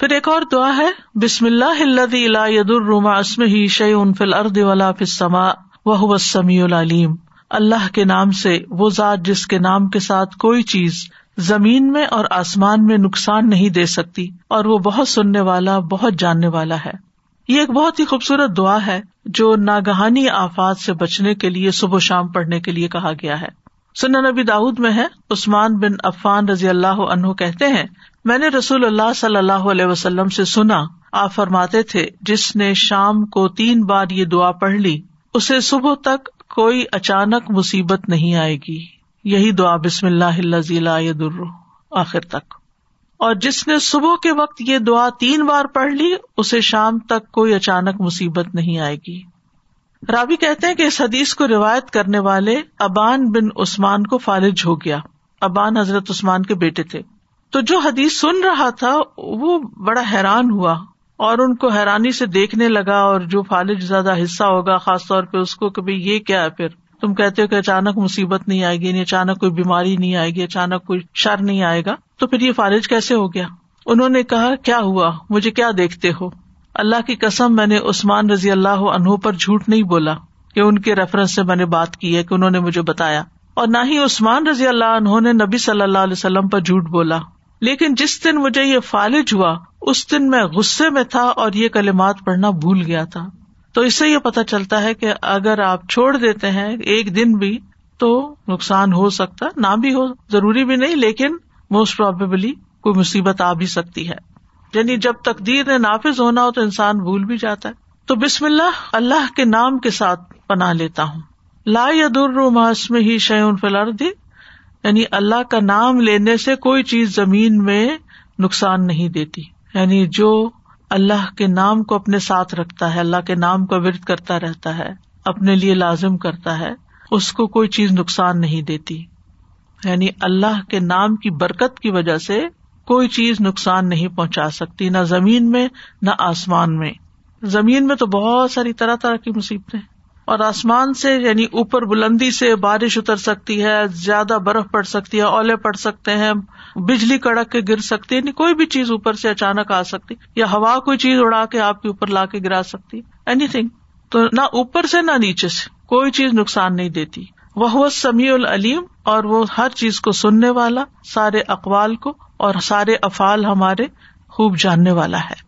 پھر ایک اور دعا ہے، بسم اللہ الرما اسم ہی شی ان فل ارد ولا فما وہ العلیم۔ اللہ کے نام سے وہ ذات جس کے نام کے ساتھ کوئی چیز زمین میں اور آسمان میں نقصان نہیں دے سکتی اور وہ بہت سننے والا، بہت جاننے والا ہے۔ یہ ایک بہت ہی خوبصورت دعا ہے، جو ناگہانی آفات سے بچنے کے لیے، صبح شام پڑھنے کے لیے کہا گیا ہے۔ سنن نبی داود میں ہے، عثمان بن عفان رضی اللہ عنہ کہتے ہیں میں نے رسول اللہ صلی اللہ علیہ وسلم سے سنا، آپ فرماتے تھے، جس نے شام کو تین بار یہ دعا پڑھ لی، اسے صبح تک کوئی اچانک مصیبت نہیں آئے گی۔ یہی دعا، بسم اللہ در آخر تک۔ اور جس نے صبح کے وقت یہ دعا تین بار پڑھ لی، اسے شام تک کوئی اچانک مصیبت نہیں آئے گی۔ رابی کہتے ہیں کہ اس حدیث کو روایت کرنے والے ابان بن عثمان کو فالج ہو گیا۔ ابان حضرت عثمان کے بیٹے تھے۔ تو جو حدیث سن رہا تھا، وہ بڑا حیران ہوا اور ان کو حیرانی سے دیکھنے لگا اور جو فالج زیادہ حصہ ہوگا، خاص طور پہ اس کو کہ یہ کیا ہے پھر؟ تم کہتے ہو کہ اچانک مصیبت نہیں آئے گی اچانک کوئی بیماری نہیں آئے گی، اچانک کوئی شر نہیں آئے گا۔ تو پھر یہ فالج کیسے ہو گیا؟ انہوں نے کہا، کیا ہوا؟ مجھے کیا دیکھتے ہو؟ اللہ کی قسم، میں نے عثمان رضی اللہ عنہ پر جھوٹ نہیں بولا کہ ان کے ریفرنس سے میں نے بات کی ہے کہ انہوں نے مجھے بتایا۔ اور نہ ہی عثمان رضی اللہ عنہ نے نبی صلی اللہ علیہ وسلم پر جھوٹ بولا۔ لیکن جس دن مجھے یہ فالج ہوا، اس دن میں غصے میں تھا اور یہ کلمات پڑھنا بھول گیا تھا۔ تو اس سے یہ پتا چلتا ہے کہ اگر آپ چھوڑ دیتے ہیں ایک دن بھی، تو نقصان ہو سکتا، نہ بھی ہو، ضروری بھی نہیں، لیکن موسٹ پروبیبلی کوئی مصیبت آ بھی سکتی ہے۔ یعنی جب تقدیر نے نافذ ہونا ہو تو انسان بھول بھی جاتا ہے۔ تو بسم اللہ اللہ کے نام کے ساتھ پناہ لیتا ہوں۔ لا ماسم ہی شیون فلردی یعنی اللہ کا نام لینے سے کوئی چیز زمین میں نقصان نہیں دیتی۔ یعنی جو اللہ کے نام کو اپنے ساتھ رکھتا ہے، اللہ کے نام کا ورد کرتا رہتا ہے، اپنے لیے لازم کرتا ہے، اس کو کوئی چیز نقصان نہیں دیتی۔ یعنی اللہ کے نام کی برکت کی وجہ سے کوئی چیز نقصان نہیں پہنچا سکتی، نہ زمین میں، نہ آسمان میں۔ زمین میں تو بہت ساری طرح طرح کی مصیبتیں۔ اور آسمان سے یعنی اوپر بلندی سے بارش اتر سکتی ہے، زیادہ برف پڑ سکتی ہے، اولے پڑ سکتے ہیں، بجلی کڑک کے گر سکتی ہے یعنی کوئی بھی چیز اوپر سے اچانک آ سکتی یا ہوا کوئی چیز اڑا کے آپ کے اوپر لا کے گرا سکتی اینی تھنگ تو نہ اوپر سے نہ نیچے سے، کوئی چیز نقصان نہیں دیتی۔ وہ سمیع العلیم، اور وہ ہر چیز کو سننے والا، سارے اقوال کو اور سارے افعال ہمارے خوب جاننے والا ہے۔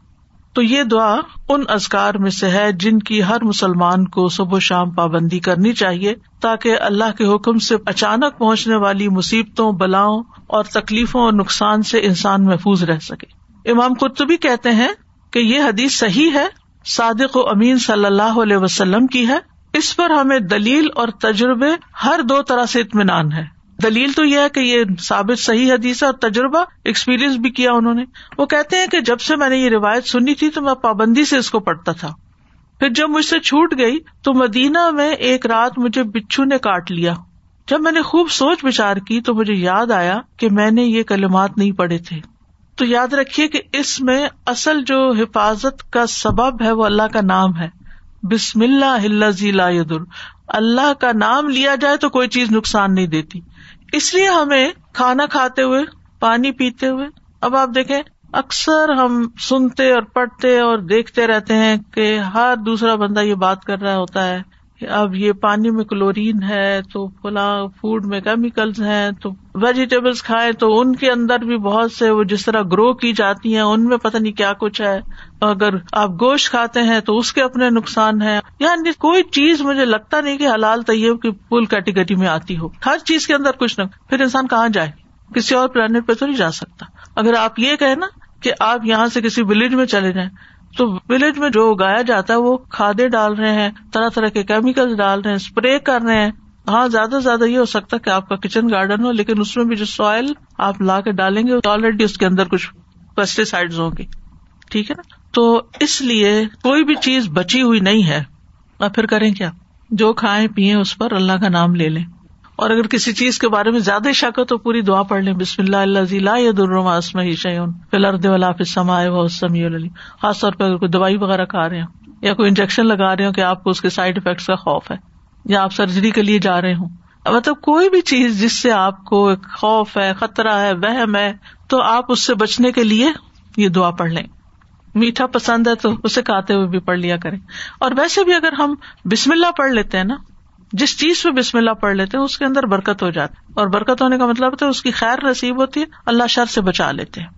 تو یہ دعا ان ازکار میں سے ہے جن کی ہر مسلمان کو صبح و شام پابندی کرنی چاہیے تاکہ اللہ کے حکم سے اچانک پہنچنے والی مصیبتوں، بلاؤں اور تکلیفوں اور نقصان سے انسان محفوظ رہ سکے۔ امام قرطبی کہتے ہیں کہ یہ حدیث صحیح ہے، صادق و امین صلی اللہ علیہ وسلم کی ہے۔ اس پر ہمیں دلیل اور تجربے ہر دو طرح سے اطمینان ہے۔ دلیل تو یہ ہے کہ یہ ثابت صحیح حدیث ہے اور تجربہ ایکسپیرئنس بھی کیا انہوں نے۔ وہ کہتے ہیں کہ جب سے میں نے یہ روایت سنی تھی تو میں پابندی سے اس کو پڑھتا تھا۔ پھر جب مجھ سے چھوٹ گئی تو مدینہ میں ایک رات مجھے بچھو نے کاٹ لیا۔ جب میں نے خوب سوچ بچار کی تو مجھے یاد آیا کہ میں نے یہ کلمات نہیں پڑھے تھے۔ تو یاد رکھیے کہ اس میں اصل جو حفاظت کا سبب ہے وہ اللہ کا نام ہے۔ بسم اللہ اللہ اللہ کا نام لیا جائے تو کوئی چیز نقصان نہیں دیتی۔ اس لیے ہمیں کھانا کھاتے ہوئے، پانی پیتے ہوئے، اب آپ دیکھیں، اکثر ہم سنتے اور پڑھتے اور دیکھتے رہتے ہیں کہ ہر دوسرا بندہ یہ بات کر رہا ہوتا ہے۔ اب یہ پانی میں کلورین ہے تو فلاں فوڈ میں کیمیکلز ہیں تو ویجیٹیبلس کھائے تو ان کے اندر بھی بہت سے وہ جس طرح گرو کی جاتی ہیں ان میں پتہ نہیں کیا کچھ ہے۔ اگر آپ گوشت کھاتے ہیں تو اس کے اپنے نقصان ہے یعنی کوئی چیز مجھے لگتا نہیں کہ حلال طیب کی پل کیٹیگری میں آتی ہو۔ ہر چیز کے اندر کچھ نہ پھر انسان کہاں جائے؟ کسی اور پلانٹ پہ تو نہیں جا سکتا۔ اگر آپ یہ کہ نا کہ آپ یہاں سے کسی ولیج میں چلے جائیں تو ولیج میں جو اگایا جاتا ہے وہ کھادے ڈال رہے ہیں، طرح طرح کے کیمیکل ڈال رہے ہیں اسپرے کر رہے ہیں۔ ہاں زیادہ سے زیادہ یہ ہو سکتا ہے کہ آپ کا کچن گارڈن ہو، لیکن اس میں بھی جو سوئل آپ لا کے ڈالیں گے آلریڈی اس کے اندر کچھ پیسٹیسائڈ ہوں گے ٹھیک ہے نا؟ تو اس لیے کوئی بھی چیز بچی ہوئی نہیں ہے۔ اور پھر کریں کیا؟ جو کھائیں پیئیں اس پر اللہ کا نام لے لیں۔ اور اگر کسی چیز کے بارے میں زیادہ شک ہو تو پوری دعا پڑھ لیں۔ بسم اللہ اللہ شعین فلرد سمی خاص طور پہ اگر کوئی دوائی وغیرہ کھا رہے ہوں یا کوئی انجیکشن لگا رہے ہوں کہ آپ کو اس کے سائڈ افیکٹس کا خوف ہے یا آپ سرجری کے لیے جا رہے ہوں۔ مطلب کوئی بھی چیز جس سے آپ کو خوف ہے، خطرہ ہے، وہم ہے، تو آپ اس سے بچنے کے لیے یہ دعا پڑھ لیں۔ میٹھا پسند ہے تو اسے کھاتے ہوئے بھی پڑھ لیا کریں۔ اور ویسے بھی اگر ہم بسم اللہ پڑھ لیتے ہیں نا جس چیز پہ بسم اللہ پڑھ لیتے ہیں، اس کے اندر برکت ہو جاتی اور برکت ہونے کا مطلب ہوتا ہے اس کی خیر نصیب ہوتی ہے، اللہ شر سے بچا لیتے ہیں۔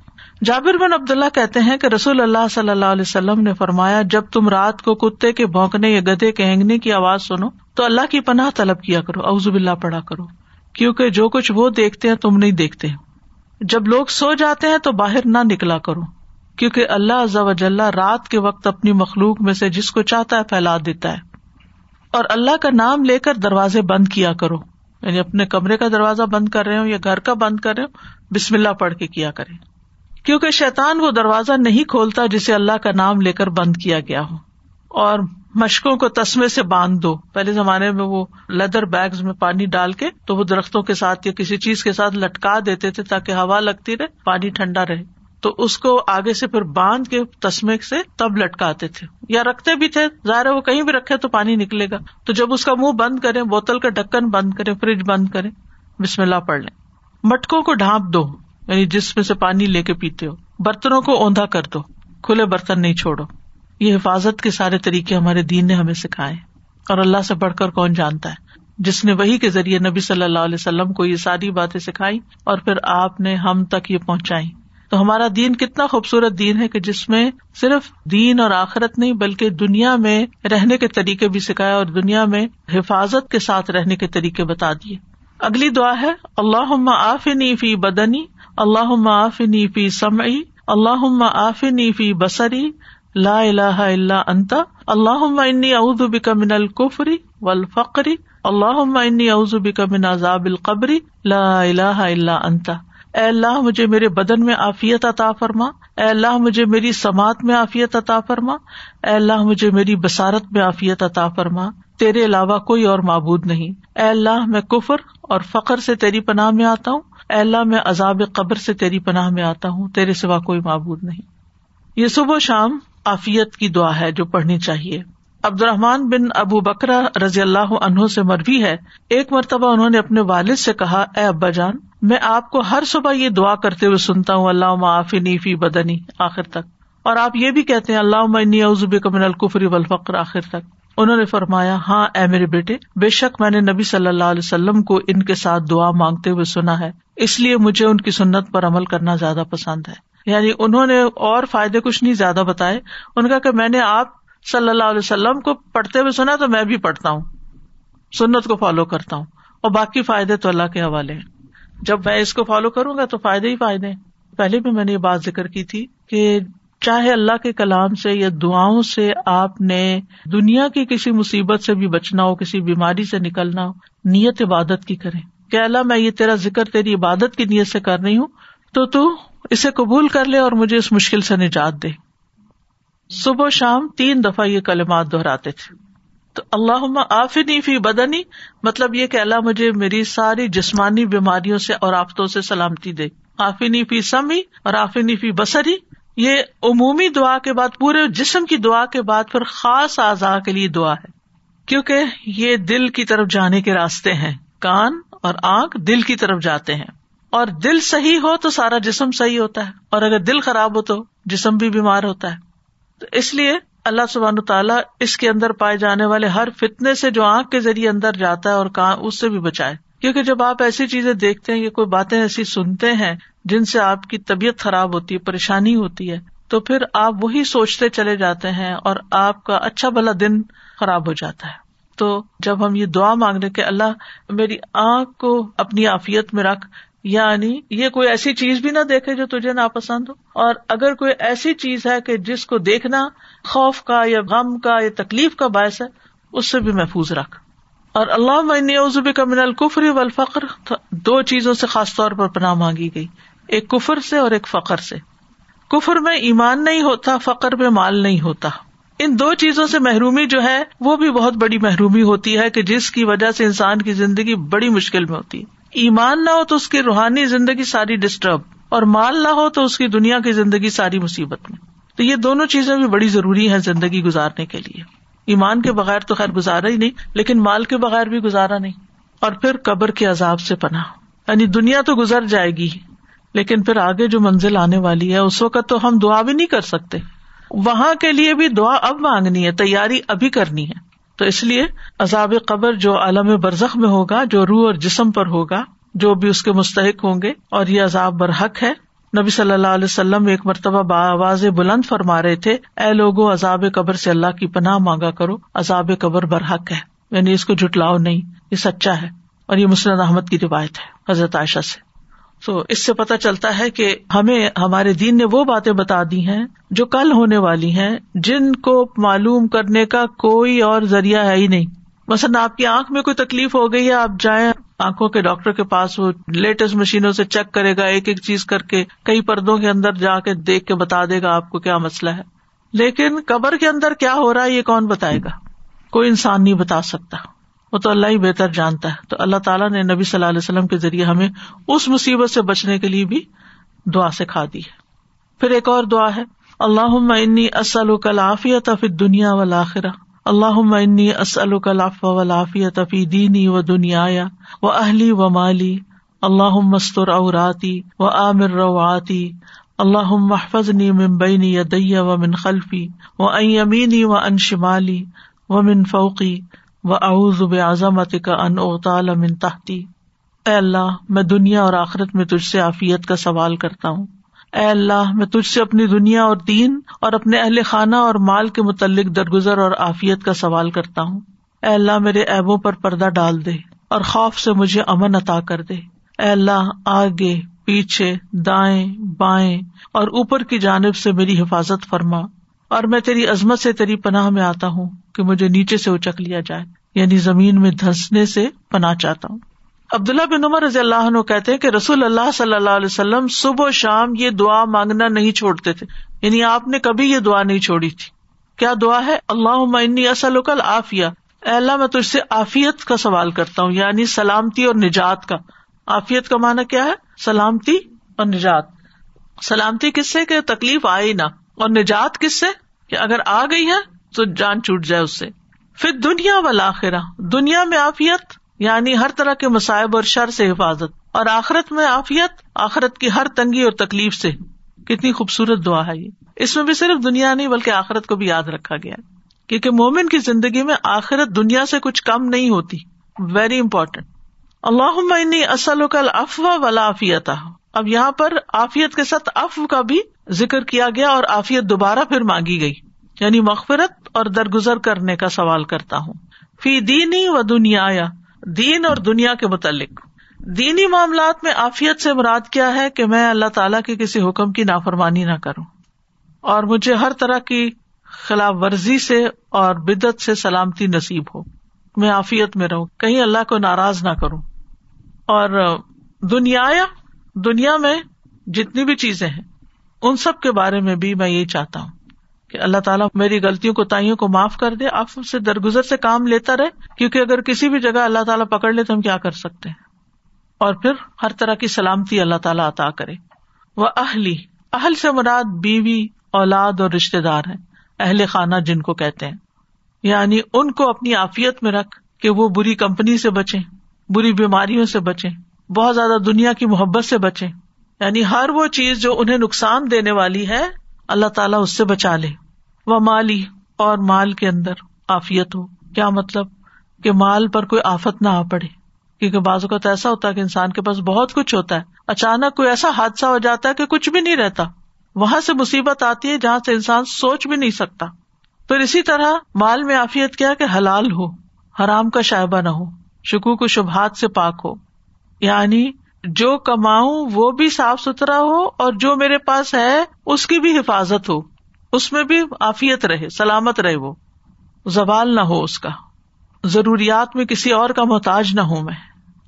جابر بن عبد اللہ کہتے ہیں کہ رسول اللہ صلی اللہ علیہ وسلم نے فرمایا، جب تم رات کو کتے کے بھونکنے یا گدے کے ہینگنے کی آواز سنو، تو اللہ کی پناہ طلب کیا کرو اوزب اللہ پڑھا کرو۔ کیونکہ جو کچھ وہ دیکھتے ہیں، تم نہیں دیکھتے۔ جب لوگ سو جاتے ہیں، تو باہر نہ نکلا کرو۔ کیونکہ اللہ وجل رات کے وقت اپنی مخلوق میں سے جس کو چاہتا ہے، پھیلا دیتا ہے۔ اور اللہ کا نام لے کر دروازے بند کیا کرو۔ یعنی اپنے کمرے کا دروازہ بند کر رہے ہو یا گھر کا بند کر رہے ہو بسم اللہ پڑھ کے کیا کرے کیونکہ شیطان وہ دروازہ نہیں کھولتا جسے اللہ کا نام لے کر بند کیا گیا ہو۔ اور مشکوں کو تسمے سے باندھ دو۔ پہلے زمانے میں وہ لیدر بیگز میں پانی ڈال کے تو وہ درختوں کے ساتھ یا کسی چیز کے ساتھ لٹکا دیتے تھے تاکہ ہوا لگتی رہے، پانی ٹھنڈا رہے۔ تو اس کو آگے سے پھر باندھ کے تسمے سے تب لٹکاتے تھے۔ یا رکھتے بھی تھے۔ ظاہر وہ کہیں بھی رکھے تو پانی نکلے گا۔ تو جب اس کا منہ بند کرے بوتل کا ڈکن بند کرے فریج بند کرے بسم اللہ پڑھ لیں۔ مٹکوں کو ڈھانپ دو یعنی جس میں سے پانی لے کے پیتے ہو۔ برتنوں کو اوندا کر دو۔ کھلے برتن نہیں چھوڑو۔ یہ حفاظت کے سارے طریقے ہمارے دین نے ہمیں سکھائے۔ اور اللہ سے بڑھ کر کون جانتا ہے؟ جس نے وہی کے ذریعے نبی صلی اللہ علیہ وسلم کو یہ ساری باتیں سکھائی اور پھر آپ نے ہم تک یہ پہنچائی۔ تو ہمارا دین کتنا خوبصورت دین ہے کہ جس میں صرف دین اور آخرت نہیں بلکہ دنیا میں رہنے کے طریقے بھی سکھائے اور دنیا میں حفاظت کے ساتھ رہنے کے طریقے بتا دیے۔ اگلی دعا ہے اللہ آفنی فی بدنی اللہ آفنی فی سمعی اللہ آفنی فی بسری لا الہ الا انت اللہ انی اعوذ بک من الکفری والفقری اللہ انی اعوذ بک من عذاب القبری لا الہ الا انت۔ اے اللہ مجھے میرے بدن میں عافیت عطا فرما۔ اے اللہ مجھے میری سماعت میں عافیت عطا فرما۔ اے اللہ مجھے میری بسارت میں عافیت عطا فرما۔ تیرے علاوہ کوئی اور معبود نہیں۔ اے اللہ میں کفر اور فخر سے تیری پناہ میں آتا ہوں۔ اے اللہ میں عذاب قبر سے تیری پناہ میں آتا ہوں۔ تیرے سوا کوئی معبود نہیں۔ یہ صبح و شام عافیت کی دعا ہے جو پڑھنی چاہیے۔ عبد الرحمان بن ابو بکرا رضی اللہ عنہ سے مربی ہے۔ ایک مرتبہ انہوں نے اپنے والد سے کہا، اے ابا جان میں آپ کو ہر صبح یہ دعا کرتے ہوئے سنتا ہوں اللہ معافی نیفی بدنی، آخر تک۔ اور آپ یہ بھی کہتے ہیں اللہ عزب کمن القفری والفقر، آخر تک۔ انہوں نے فرمایا ہاں اے میرے بیٹے، بے شک میں نے نبی صلی اللہ علیہ وسلم کو ان کے ساتھ دعا مانگتے ہوئے سنا ہے۔ اس لیے مجھے ان کی سنت پر عمل کرنا زیادہ پسند ہے۔ یعنی انہوں نے اور فائدے کچھ نہیں زیادہ بتائے۔ ان کا کہ میں نے آپ صلی اللہ علیہ وسلم کو پڑھتے ہوئے سنا تو میں بھی پڑھتا ہوں۔ سنت کو فالو کرتا ہوں۔ اور باقی فائدے تو اللہ کے حوالے ہیں۔ جب میں اس کو فالو کروں گا تو فائدے ہی فائدے پہلے بھی میں نے یہ بات ذکر کی تھی کہ چاہے اللہ کے کلام سے یا دعاؤں سے آپ نے دنیا کی کسی مصیبت سے بھی بچنا ہو، کسی بیماری سے نکلنا ہو، نیت عبادت کی کرے کہ اللہ، میں یہ تیرا ذکر، تیری عبادت کی نیت سے کر رہی ہوں، تو تو اسے قبول کر لے اور مجھے اس مشکل سے نجات دے۔ صبح شام تین دفعہ یہ کلمات دہراتے تھے۔ تو اللہ آفنی فی بدنی مطلب یہ کہ اللہ مجھے میری ساری جسمانی بیماریوں سے اور آفتوں سے سلامتی دے۔ آفنی فی سمی اور آفنی فی بسری یہ عمومی دعا کے بعد، پورے جسم کی دعا کے بعد پھر خاص اعضاء کے لیے دعا ہے۔ کیونکہ یہ دل کی طرف جانے کے راستے ہیں۔ کان اور آنکھ دل کی طرف جاتے ہیں۔ اور دل صحیح ہو تو سارا جسم صحیح ہوتا ہے۔ اور اگر دل خراب ہو تو جسم بھی بیمار ہوتا ہے۔ تو اس لیے اللہ سبحان تعالیٰ اس کے اندر پائے جانے والے ہر فتنے سے جو آنکھ کے ذریعے اندر جاتا ہے اور کہاں اس سے بھی بچائے۔ کیونکہ جب آپ ایسی چیزیں دیکھتے ہیں یا کوئی باتیں ایسی سنتے ہیں جن سے آپ کی طبیعت خراب ہوتی ہے، پریشانی ہوتی ہے، تو پھر آپ وہی سوچتے چلے جاتے ہیں اور آپ کا اچھا بھلا دن خراب ہو جاتا ہے۔ تو جب ہم یہ دعا مانگ رہے کہ اللہ میری آنکھ کو اپنی آفیت میں رکھ یعنی یہ کوئی ایسی چیز بھی نہ دیکھے جو تجھے ناپسند ہو۔ اور اگر کوئی ایسی چیز ہے کہ جس کو دیکھنا خوف کا یا غم کا یا تکلیف کا باعث ہے، اس سے بھی محفوظ رکھ۔ اور اللہ عزب کا من القفری و الفقر دو چیزوں سے خاص طور پر پناہ مانگی گئی۔ ایک کفر سے اور ایک فخر سے۔ کفر میں ایمان نہیں ہوتا فخر میں مال نہیں ہوتا۔ ان دو چیزوں سے محرومی جو ہے، وہ بھی بہت بڑی محرومی ہوتی ہے کہ جس کی وجہ سے انسان کی زندگی بڑی مشکل میں ہوتی ہے۔ ایمان نہ ہو تو اس کی روحانی زندگی ساری ڈسٹرب اور مال نہ ہو تو اس کی دنیا کی زندگی ساری مصیبت میں۔ تو یہ دونوں چیزیں بھی بڑی ضروری ہے زندگی گزارنے کے لیے۔ ایمان کے بغیر تو خیر گزارا ہی نہیں، لیکن مال کے بغیر بھی گزارا نہیں۔ اور پھر قبر کے عذاب سے پناہ۔ یعنی دنیا تو گزر جائے گی، لیکن پھر آگے جو منزل آنے والی ہے، اس وقت تو ہم دعا بھی نہیں کر سکتے۔ وہاں کے لیے بھی دعا اب مانگنی ہے، تیاری ابھی کرنی ہے۔ تو اس لیے عذاب قبر جو عالم برزخ میں ہوگا، جو روح اور جسم پر ہوگا، جو بھی اس کے مستحق ہوں گے، اور یہ عذاب برحق ہے۔ نبی صلی اللہ علیہ وسلم ایک مرتبہ باواز بلند فرما رہے تھے، اے لوگو عذاب قبر سے اللہ کی پناہ مانگا کرو، عذاب قبر برحق ہے۔ یعنی اس کو جٹلاؤ نہیں، یہ سچا ہے۔ اور یہ مسلم احمد کی روایت ہے، حضرت عائشہ سے۔ تو اس سے پتا چلتا ہے کہ ہمیں ہمارے دین نے وہ باتیں بتا دی ہیں جو کل ہونے والی ہیں، جن کو معلوم کرنے کا کوئی اور ذریعہ ہے ہی نہیں۔ مثلاً آپ کی آنکھ میں کوئی تکلیف ہو گئی ہے، آپ جائیں، آنکھوں کے ڈاکٹر کے پاس وہ لیٹسٹ مشینوں سے چیک کرے گا، ایک ایک چیز کر کے کئی پردوں کے اندر جا کے دیکھ کے بتا دے گا آپ کو کیا مسئلہ ہے۔ لیکن قبر کے اندر کیا ہو رہا ہے، یہ کون بتائے گا؟ کوئی انسان نہیں بتا سکتا۔ وہ تو اللہ ہی بہتر جانتا ہے۔ تو اللہ تعالیٰ نے نبی صلی اللہ علیہ وسلم کے ذریعے ہمیں اس مصیبت سے بچنے کے لیے بھی دعا سکھا دی ہے۔ پھر ایک اور دعا ہے۔ اللہ انی اسل کل فی دنیا و لاخرہ اللہ انی اسل کل و لافیت فی دینی و دنیا و اہلی و مالی۔ اللہ مستر اوراتی و عامر روعتی اللہ محفظ نی ممبئی یا و من خلفی۔ و امینی و ان شمالی۔ و من فوقی۔ و اعظب اعظمت کا ان اوتال من تحتی اے اللہ، میں دنیا اور آخرت میں تجھ سے عافیت کا سوال کرتا ہوں۔ اے اللہ، میں تجھ سے اپنی دنیا اور دین اور اپنے اہل خانہ اور مال کے متعلق درگزر اور عافیت کا سوال کرتا ہوں۔ اے اللہ، میرے ایبوں پر پردہ ڈال دے اور خوف سے مجھے امن عطا کر دے۔ اے اللہ، آگے، پیچھے، دائیں، بائیں اور اوپر کی جانب سے میری حفاظت فرما اور میں تیری عظمت سے تیری پناہ میں آتا ہوں۔ کہ مجھے نیچے سے اچک لیا جائے یعنی زمین میں دھسنے سے پناہ چاہتا ہوں۔ عبداللہ بن عمر رضی اللہ عنہ کہتے کہ رسول اللہ صلی اللہ علیہ وسلم صبح و شام یہ دعا مانگنا نہیں چھوڑتے تھے۔ یعنی آپ نے کبھی یہ دعا نہیں چھوڑی تھی۔ کیا دعا ہے؟ اللہ انی اصل آفیہ اللہ، میں تجھ سے آفیت کا سوال کرتا ہوں یعنی سلامتی اور نجات کا۔ آفیت کا مانا کیا ہے؟ سلامتی اور نجات۔ سلامتی کس سے کہ تکلیف آئے نہ، اور نجات کس سے کہ اگر آ گئی ہے تو جان چوٹ جائے اس سے۔ پھر دنیا والا آخرا دنیا میں آفیت یعنی ہر طرح کے مسائب اور شر سے حفاظت۔ اور آخرت میں آفیت آخرت کی ہر تنگی اور تکلیف سے۔ کتنی خوبصورت دعا ہے یہ۔ اس میں بھی صرف دنیا نہیں، بلکہ آخرت کو بھی یاد رکھا گیا کیونکہ مومن کی زندگی میں آخرت دنیا سے کچھ کم نہیں ہوتی۔ ویری امپورٹینٹ اللہ اصل کل افوا والا آفیت اب یہاں پر آفیت کے ساتھ اف کا بھی ذکر کیا گیا اور آفیت دوبارہ پھر مانگی گئی۔ یعنی مغفرت اور درگزر کرنے کا سوال کرتا ہوں۔ فی دینی و دنیا یا دین اور دنیا کے متعلق۔ دینی معاملات میں آفیت سے مراد کیا ہے کہ میں اللہ تعالیٰ کے کسی حکم کی نافرمانی نہ کروں۔ اور مجھے ہر طرح کی خلاف ورزی سے اور بدت سے سلامتی نصیب ہو۔ میں آفیت میں رہوں۔ کہیں اللہ کو ناراض نہ کروں۔ اور دنیا دنیا میں جتنی بھی چیزیں ہیں، ان سب کے بارے میں بھی میں یہ چاہتا ہوں۔ کہ اللہ تعالیٰ میری غلطیوں کو تائیوں کو معاف کر دے، آپ سے درگزر سے کام لیتا رہے، کیونکہ اگر کسی بھی جگہ اللہ تعالیٰ پکڑ لے تو ہم کیا کر سکتے ہیں؟ اور پھر ہر طرح کی سلامتی اللہ تعالیٰ عطا کرے۔ وہ اہلی، اہل سے مراد بیوی، اولاد اور رشتے دار ہیں، اہل خانہ جن کو کہتے ہیں۔ یعنی ان کو اپنی آفیت میں رکھ کہ وہ بری کمپنی سے بچے بری بیماریوں سے بچے بہت زیادہ دنیا کی محبت سے بچے یعنی ہر وہ چیز جو انہیں نقصان دینے والی ہے اللہ تعالیٰ اس سے بچا لے۔ وہ مالی اور مال کے اندر آفیت ہو۔ کیا مطلب؟ کہ مال پر کوئی آفت نہ آ پڑے۔ کیونکہ بازو کا تو ایسا ہوتا ہے کہ انسان کے پاس بہت کچھ ہوتا ہے۔ اچانک کوئی ایسا حادثہ ہو جاتا ہے کہ کچھ بھی نہیں رہتا۔ وہاں سے مصیبت آتی ہے جہاں سے انسان سوچ بھی نہیں سکتا۔ پھر اسی طرح مال میں آفیت کیا کہ حلال ہو، حرام کا شائبہ نہ ہو شکو کو شبہات سے پاک ہو۔ یعنی جو کماؤں وہ بھی صاف ستھرا ہو اور جو میرے پاس ہے اس کی بھی حفاظت ہو۔ اس میں بھی آفیت رہے، سلامت رہے وہ۔ زوال نہ ہو اس کا۔ ضروریات میں کسی اور کا محتاج نہ ہوں میں۔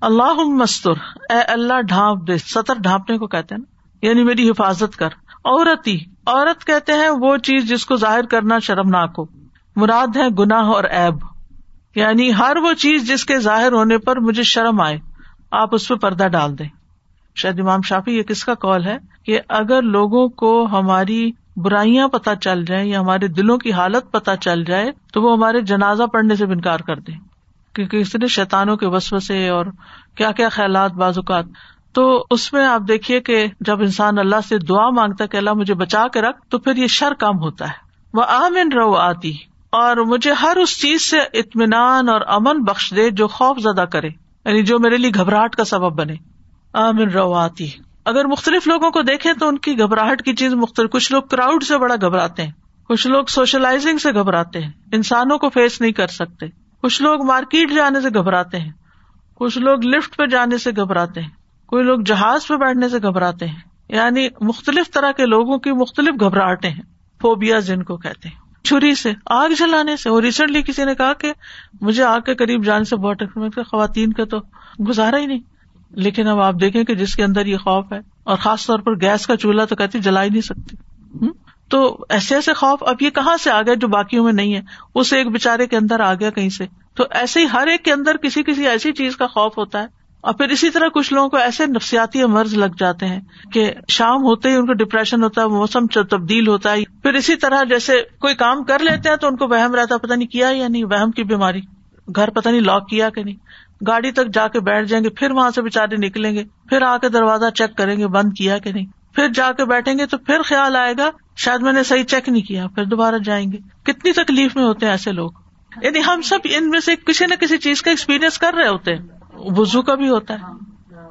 اللہ مستر اے اللہ ڈھانپ دے۔ سطر ڈھانپنے کو کہتے نا۔ یعنی میری حفاظت کر۔ عورت ہی عورت کہتے ہیں وہ چیز جس کو ظاہر کرنا شرمناک ہو۔ مراد ہے گناہ اور ایب یعنی ہر وہ چیز جس کے ظاہر ہونے پر مجھے شرم آئے۔ آپ اس پہ پردہ ڈال دیں۔ شاید امام شافی یہ کس کا کال ہے کہ اگر لوگوں کو ہماری برائیاں پتہ چل جائیں یا ہمارے دلوں کی حالت پتہ چل جائے، تو وہ ہمارے جنازہ پڑھنے سے انکار کر دیں۔ کیونکہ اس نے شیتانوں کے وسو سے اور کیا کیا خیالات بعض اوقات۔ تو اس میں آپ دیکھیے کہ جب انسان اللہ سے دعا مانگتا ہے کہ اللہ مجھے بچا کے رکھ، تو پھر یہ شر کام ہوتا ہے۔ وہ آمن رو آتی، اور مجھے ہر اس چیز سے اطمینان اور امن بخش دے جو خوف زدہ کرے۔ یعنی جو میرے لیے گھبراہٹ کا سبب بنے۔ آمن رو آتی اگر مختلف لوگوں کو دیکھے تو ان کی گھبراہٹ کی چیز مختلف۔ کچھ لوگ کراؤڈ سے بڑا گھبراتے ہیں۔ کچھ لوگ سوشلائزنگ سے گھبراتے ہیں۔ انسانوں کو فیس نہیں کر سکتے۔ کچھ لوگ مارکیٹ جانے سے گھبراتے ہیں۔ کچھ لوگ لفٹ پہ جانے سے گھبراتے ہیں۔ کوئی لوگ جہاز پہ بیٹھنے سے گھبراتے ہیں۔ یعنی مختلف طرح کے لوگوں کی مختلف گھبراہٹے ہیں۔ فوبیا جن کو کہتے ہیں۔ چھری سے، آگ جلانے سے۔ اور ریسنٹلی کسی نے کہا کہ مجھے آگ کے قریب جانے سے بہت خواتین کا تو گزارا ہی نہیں۔ لیکن اب آپ دیکھیں کہ جس کے اندر یہ خوف ہے، اور خاص طور پر گیس کا چولہا تو کہتی جلا ہی نہیں سکتی۔ تو ایسے ایسے خوف اب یہ کہاں سے آ گیا جو باقیوں میں نہیں ہے؟ اس ایک بےچارے کے اندر آ گیا کہیں سے؟ تو ایسے ہی ہر ایک کے اندر کسی کسی ایسی چیز کا خوف ہوتا ہے اور پھر اسی طرح کچھ لوگوں کو ایسے نفسیاتی مرض لگ جاتے ہیں کہ شام ہوتے ہی ان کو ڈپریشن ہوتا ہے، موسم تبدیل ہوتا ہے۔ پھر اسی طرح جیسے کوئی کام کر لیتے ہیں تو ان کو وہم رہتا پتا نہیں کیا یا نہیں، وہم کی بیماری۔ گھر پتا نہیں لاک کیا کہ نہیں۔ گاڑی تک جا کے بیٹھ جائیں گے، پھر وہاں سے بےچارے نکلیں گے۔ پھر آ کے دروازہ چیک کریں گے، بند کیا کہ نہیں۔ پھر جا کے بیٹھیں گے تو پھر خیال آئے گا، شاید میں نے صحیح چیک نہیں کیا، پھر دوبارہ جائیں گے۔ کتنی تکلیف میں ہوتے ہیں ایسے لوگ۔ یعنی ہم سب ان میں سے کسی نہ کسی چیز کا ایکسپیرئنس کر رہے ہوتے ہیں۔ وزو کا بھی ہوتا ہے۔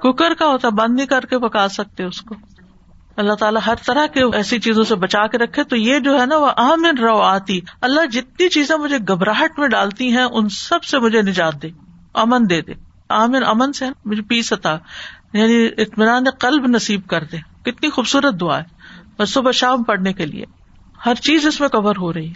کوکر کا ہوتا ہے بند نہیں کر کے پکا سکتے اس کو۔ اللہ تعالیٰ ہر طرح کے ایسی چیزوں سے بچا کے رکھے۔ تو یہ جو ہے نا وہ اہم رو آتی اللہ جتنی چیزیں مجھے گھبراہٹ میں ڈالتی ہیں ان سب سے مجھے نجات دے امن دے دے۔ آمن امن سے مجھے پیس عطا یعنی اطمینان قلب نصیب کر دے۔ کتنی خوبصورت دعا ہے۔ بس صبح شام پڑھنے کے لیے۔ ہر چیز اس میں کور ہو رہی ہے۔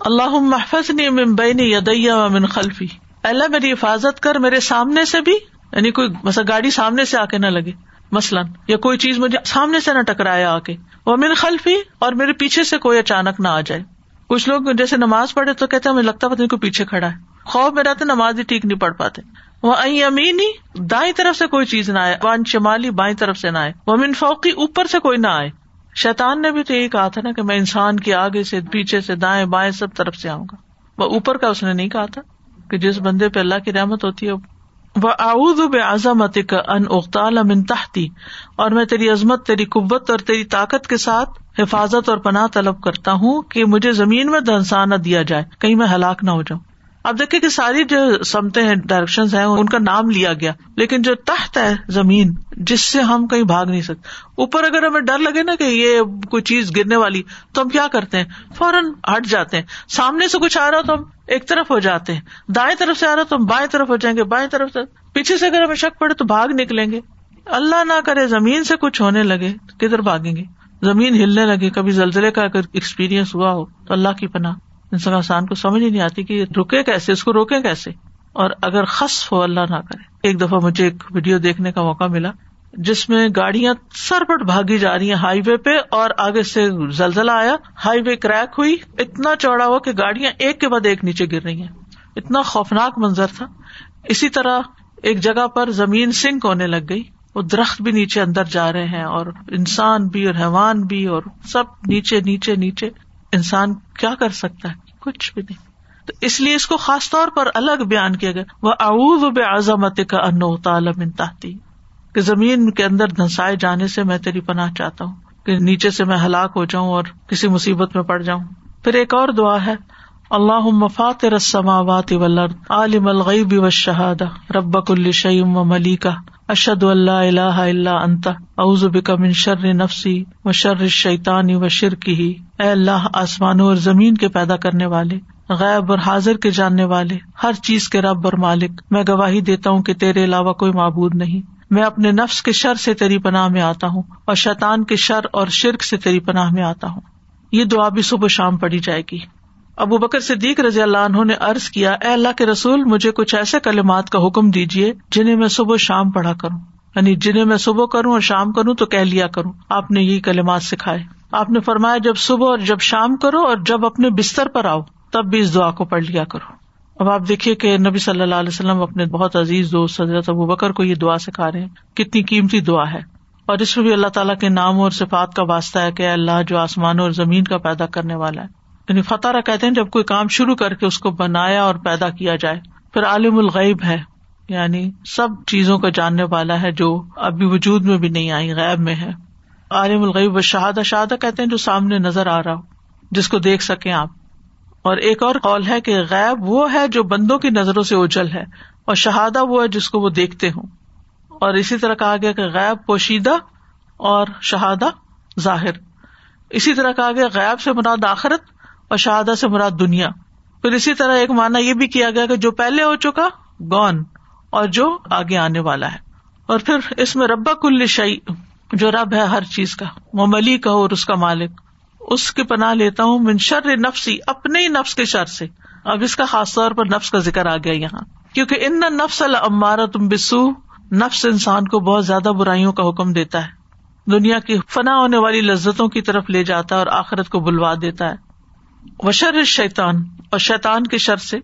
اللہ محفظ نے بین یدیا و من خلفی۔ اللہ میری حفاظت کر میرے سامنے سے بھی یعنی کوئی مسا گاڑی سامنے سے آ کے نہ لگے، مثلاً، یا کوئی چیز مجھے سامنے سے نہ ٹکرایا آ کے وہ من خلفی اور میرے پیچھے سے کوئی اچانک نہ آ جائے۔ کچھ لوگ جیسے نماز پڑھے تو کہتے مجھے لگتا پتہ کوئی پیچھے کھڑا ہے۔ خوف میں رہتے نماز ہی ٹھیک نہیں پڑھ پاتے۔ وہ امین ہی دائیں طرف سے کوئی چیز نہ آئے، وان شمالی بائیں طرف سے نہ آئے۔ وہ من فوقی اوپر سے کوئی نہ آئے۔ شیتان نے بھی تو یہی کہا تھا نا کہ میں انسان کے آگے سے، پیچھے سے، دائیں بائیں سب طرف سے آؤں گا۔ وہ اوپر کا اس نے نہیں کہا تھا۔ کہ جس بندے پہ اللہ کی رحمت ہوتی ہے، وہ آؤد بے عظمت کا ان اختال امن تحتی، اور میں تیری عظمت، تیری قوت اور تیری طاقت کے ساتھ حفاظت اور پناہ طلب کرتا ہوں کہ مجھے زمین میں دھنسا نہ دیا جائے، کہیں میں ہلاک نہ ہو جاؤں۔ اب دیکھیں کہ ساری جو سمتے ہیں ڈائریکشن ہیں، ان کا نام لیا گیا۔ لیکن جو تحت ہے زمین، جس سے ہم کہیں بھاگ نہیں سکتے۔ اوپر اگر ہمیں ڈر لگے نا کہ یہ کوئی چیز گرنے والی، تو ہم کیا کرتے ہیں؟ فوراً ہٹ جاتے ہیں۔ سامنے سے کچھ آ رہا تو ہم ایک طرف ہو جاتے ہیں۔ دائیں طرف سے آ رہا تو ہم بائیں طرف ہو جائیں گے، بائیں طرف سے۔ پیچھے سے اگر ہمیں شک پڑے تو بھاگ نکلیں گے۔ اللہ نہ کرے، زمین سے کچھ ہونے لگے کدھر بھاگیں گے؟ زمین ہلنے لگے، کبھی زلزلے کا اگر ایکسپیرئنس ہوا ہو تو اللہ کی پناہ۔ انسان آسان کو سمجھ ہی نہیں آتی کہ رکے کیسے، اس کو روکے کیسے؟ اور اگر خص ہو، اللہ نہ کرے۔ ایک دفعہ مجھے ایک ویڈیو دیکھنے کا موقع ملا، جس میں گاڑیاں سر پٹ بھاگی جا رہی ہیں ہائی وے پہ اور آگے سے زلزلہ آیا، ہائی وے کریک ہوئی، اتنا چوڑا ہوا کہ گاڑیاں ایک کے بعد ایک نیچے گر رہی ہیں۔ اتنا خوفناک منظر تھا۔ اسی طرح ایک جگہ پر زمین سنک ہونے لگ گئی۔ وہ درخت بھی نیچے اندر جا رہے ہیں اور انسان بھی اور حیوان بھی اور سب نیچے نیچے نیچے۔ انسان کیا کر سکتا ہے؟ کچھ بھی نہیں۔ تو اس لیے اس کو خاص طور پر الگ بیان کیا گیا۔ وہ اعوذ بے عظمت کا ان تحتی کہ زمین کے اندر دھنسائے جانے سے میں تیری پناہ چاہتا ہوں۔ کہ نیچے سے میں ہلاک ہو جاؤں اور کسی مصیبت میں پڑ جاؤں۔ پھر ایک اور دعا ہے۔ اللہ مفات رسماوات ولر عالم الغیب و شہاد رب الشعیم و ملیکا اشد اللہ اللہ اللہ انت بک من شر نفسی و شر شیطانی و شرکی ہی اے اللہ، آسمانوں اور زمین کے پیدا کرنے والے، غیب اور حاضر کے جاننے والے، ہر چیز کے رب اور مالک، میں گواہی دیتا ہوں کہ تیرے علاوہ کوئی معبود نہیں۔ میں اپنے نفس کے شر سے تیری پناہ میں آتا ہوں اور شیطان کے شر اور شرک سے تیری پناہ میں آتا ہوں۔ یہ دعا بھی صبح شام پڑی جائے گی۔ ابو بکر صدیق رضی اللہ عنہ نے ارض کیا، اے اللہ کے رسول، مجھے کچھ ایسے کلمات کا حکم دیجیے جنہیں میں صبح شام پڑھا کروں۔ یعنی جنہیں میں صبح کروں اور شام کروں تو کہہ لیا کروں۔ آپ نے یہی کلمات سکھائے۔ آپ نے فرمایا، جب صبح اور جب شام کرو اور جب اپنے بستر پر آؤ، تب بھی اس دعا کو پڑھ لیا کرو۔ اب آپ دیکھیے کہ نبی صلی اللہ علیہ وسلم اپنے بہت عزیز دوست حضرت ابو بکر کو یہ دعا سکھا رہے ہیں۔ کتنی قیمتی دعا ہے۔ اور اس میں بھی اللہ تعالیٰ کے نام اور صفات کا واسطہ ہے کہ اللہ، جو آسمانوں اور زمین کا پیدا کرنے والا ہے یعنی فتح کہتے ہیں جب کوئی کام شروع کر کے اس کو بنایا اور پیدا کیا جائے۔ پھر عالم الغیب ہے یعنی سب چیزوں کا جاننے والا ہے جو ابھی وجود میں بھی نہیں آئی، غیب میں ہے۔ عالم الغیب و شہادہ شہادہ کہتے ہیں جو سامنے نظر آ رہا ہو، جس کو دیکھ سکیں آپ۔ اور ایک اور قول ہے کہ غیب وہ ہے جو بندوں کی نظروں سے اجل ہے، اور شہادہ وہ ہے جس کو وہ دیکھتے ہوں۔ اور اسی طرح کہا گیا کہ غیب پوشیدہ اور شہادہ ظاہر۔ اسی طرح کہا گیا غیب سے مراد آخرت اور شہادہ سے مراد دنیا۔ پھر اسی طرح ایک مانا یہ بھی کیا گیا کہ جو پہلے ہو چکا، گون، اور جو آگے آنے والا ہے۔ اور پھر اس میں ربا کل شعی جو رب ہے ہر چیز کا، وہ ملی کا اور اس کا مالک۔ اس کی پناہ لیتا ہوں منشر نفسی، اپنے ہی نفس کے شر سے۔ اب اس کا خاص طور پر نفس کا ذکر آ گیا یہاں۔ کیونکہ ان نفس المارا تم بسو نفس انسان کو بہت زیادہ برائیوں کا حکم دیتا ہے۔ دنیا کی فنا ہونے والی لذتوں کی طرف لے جاتا ہے اور آخرت کو بلوا دیتا ہے۔ وشر شیتان اور شیتان کے شر سے،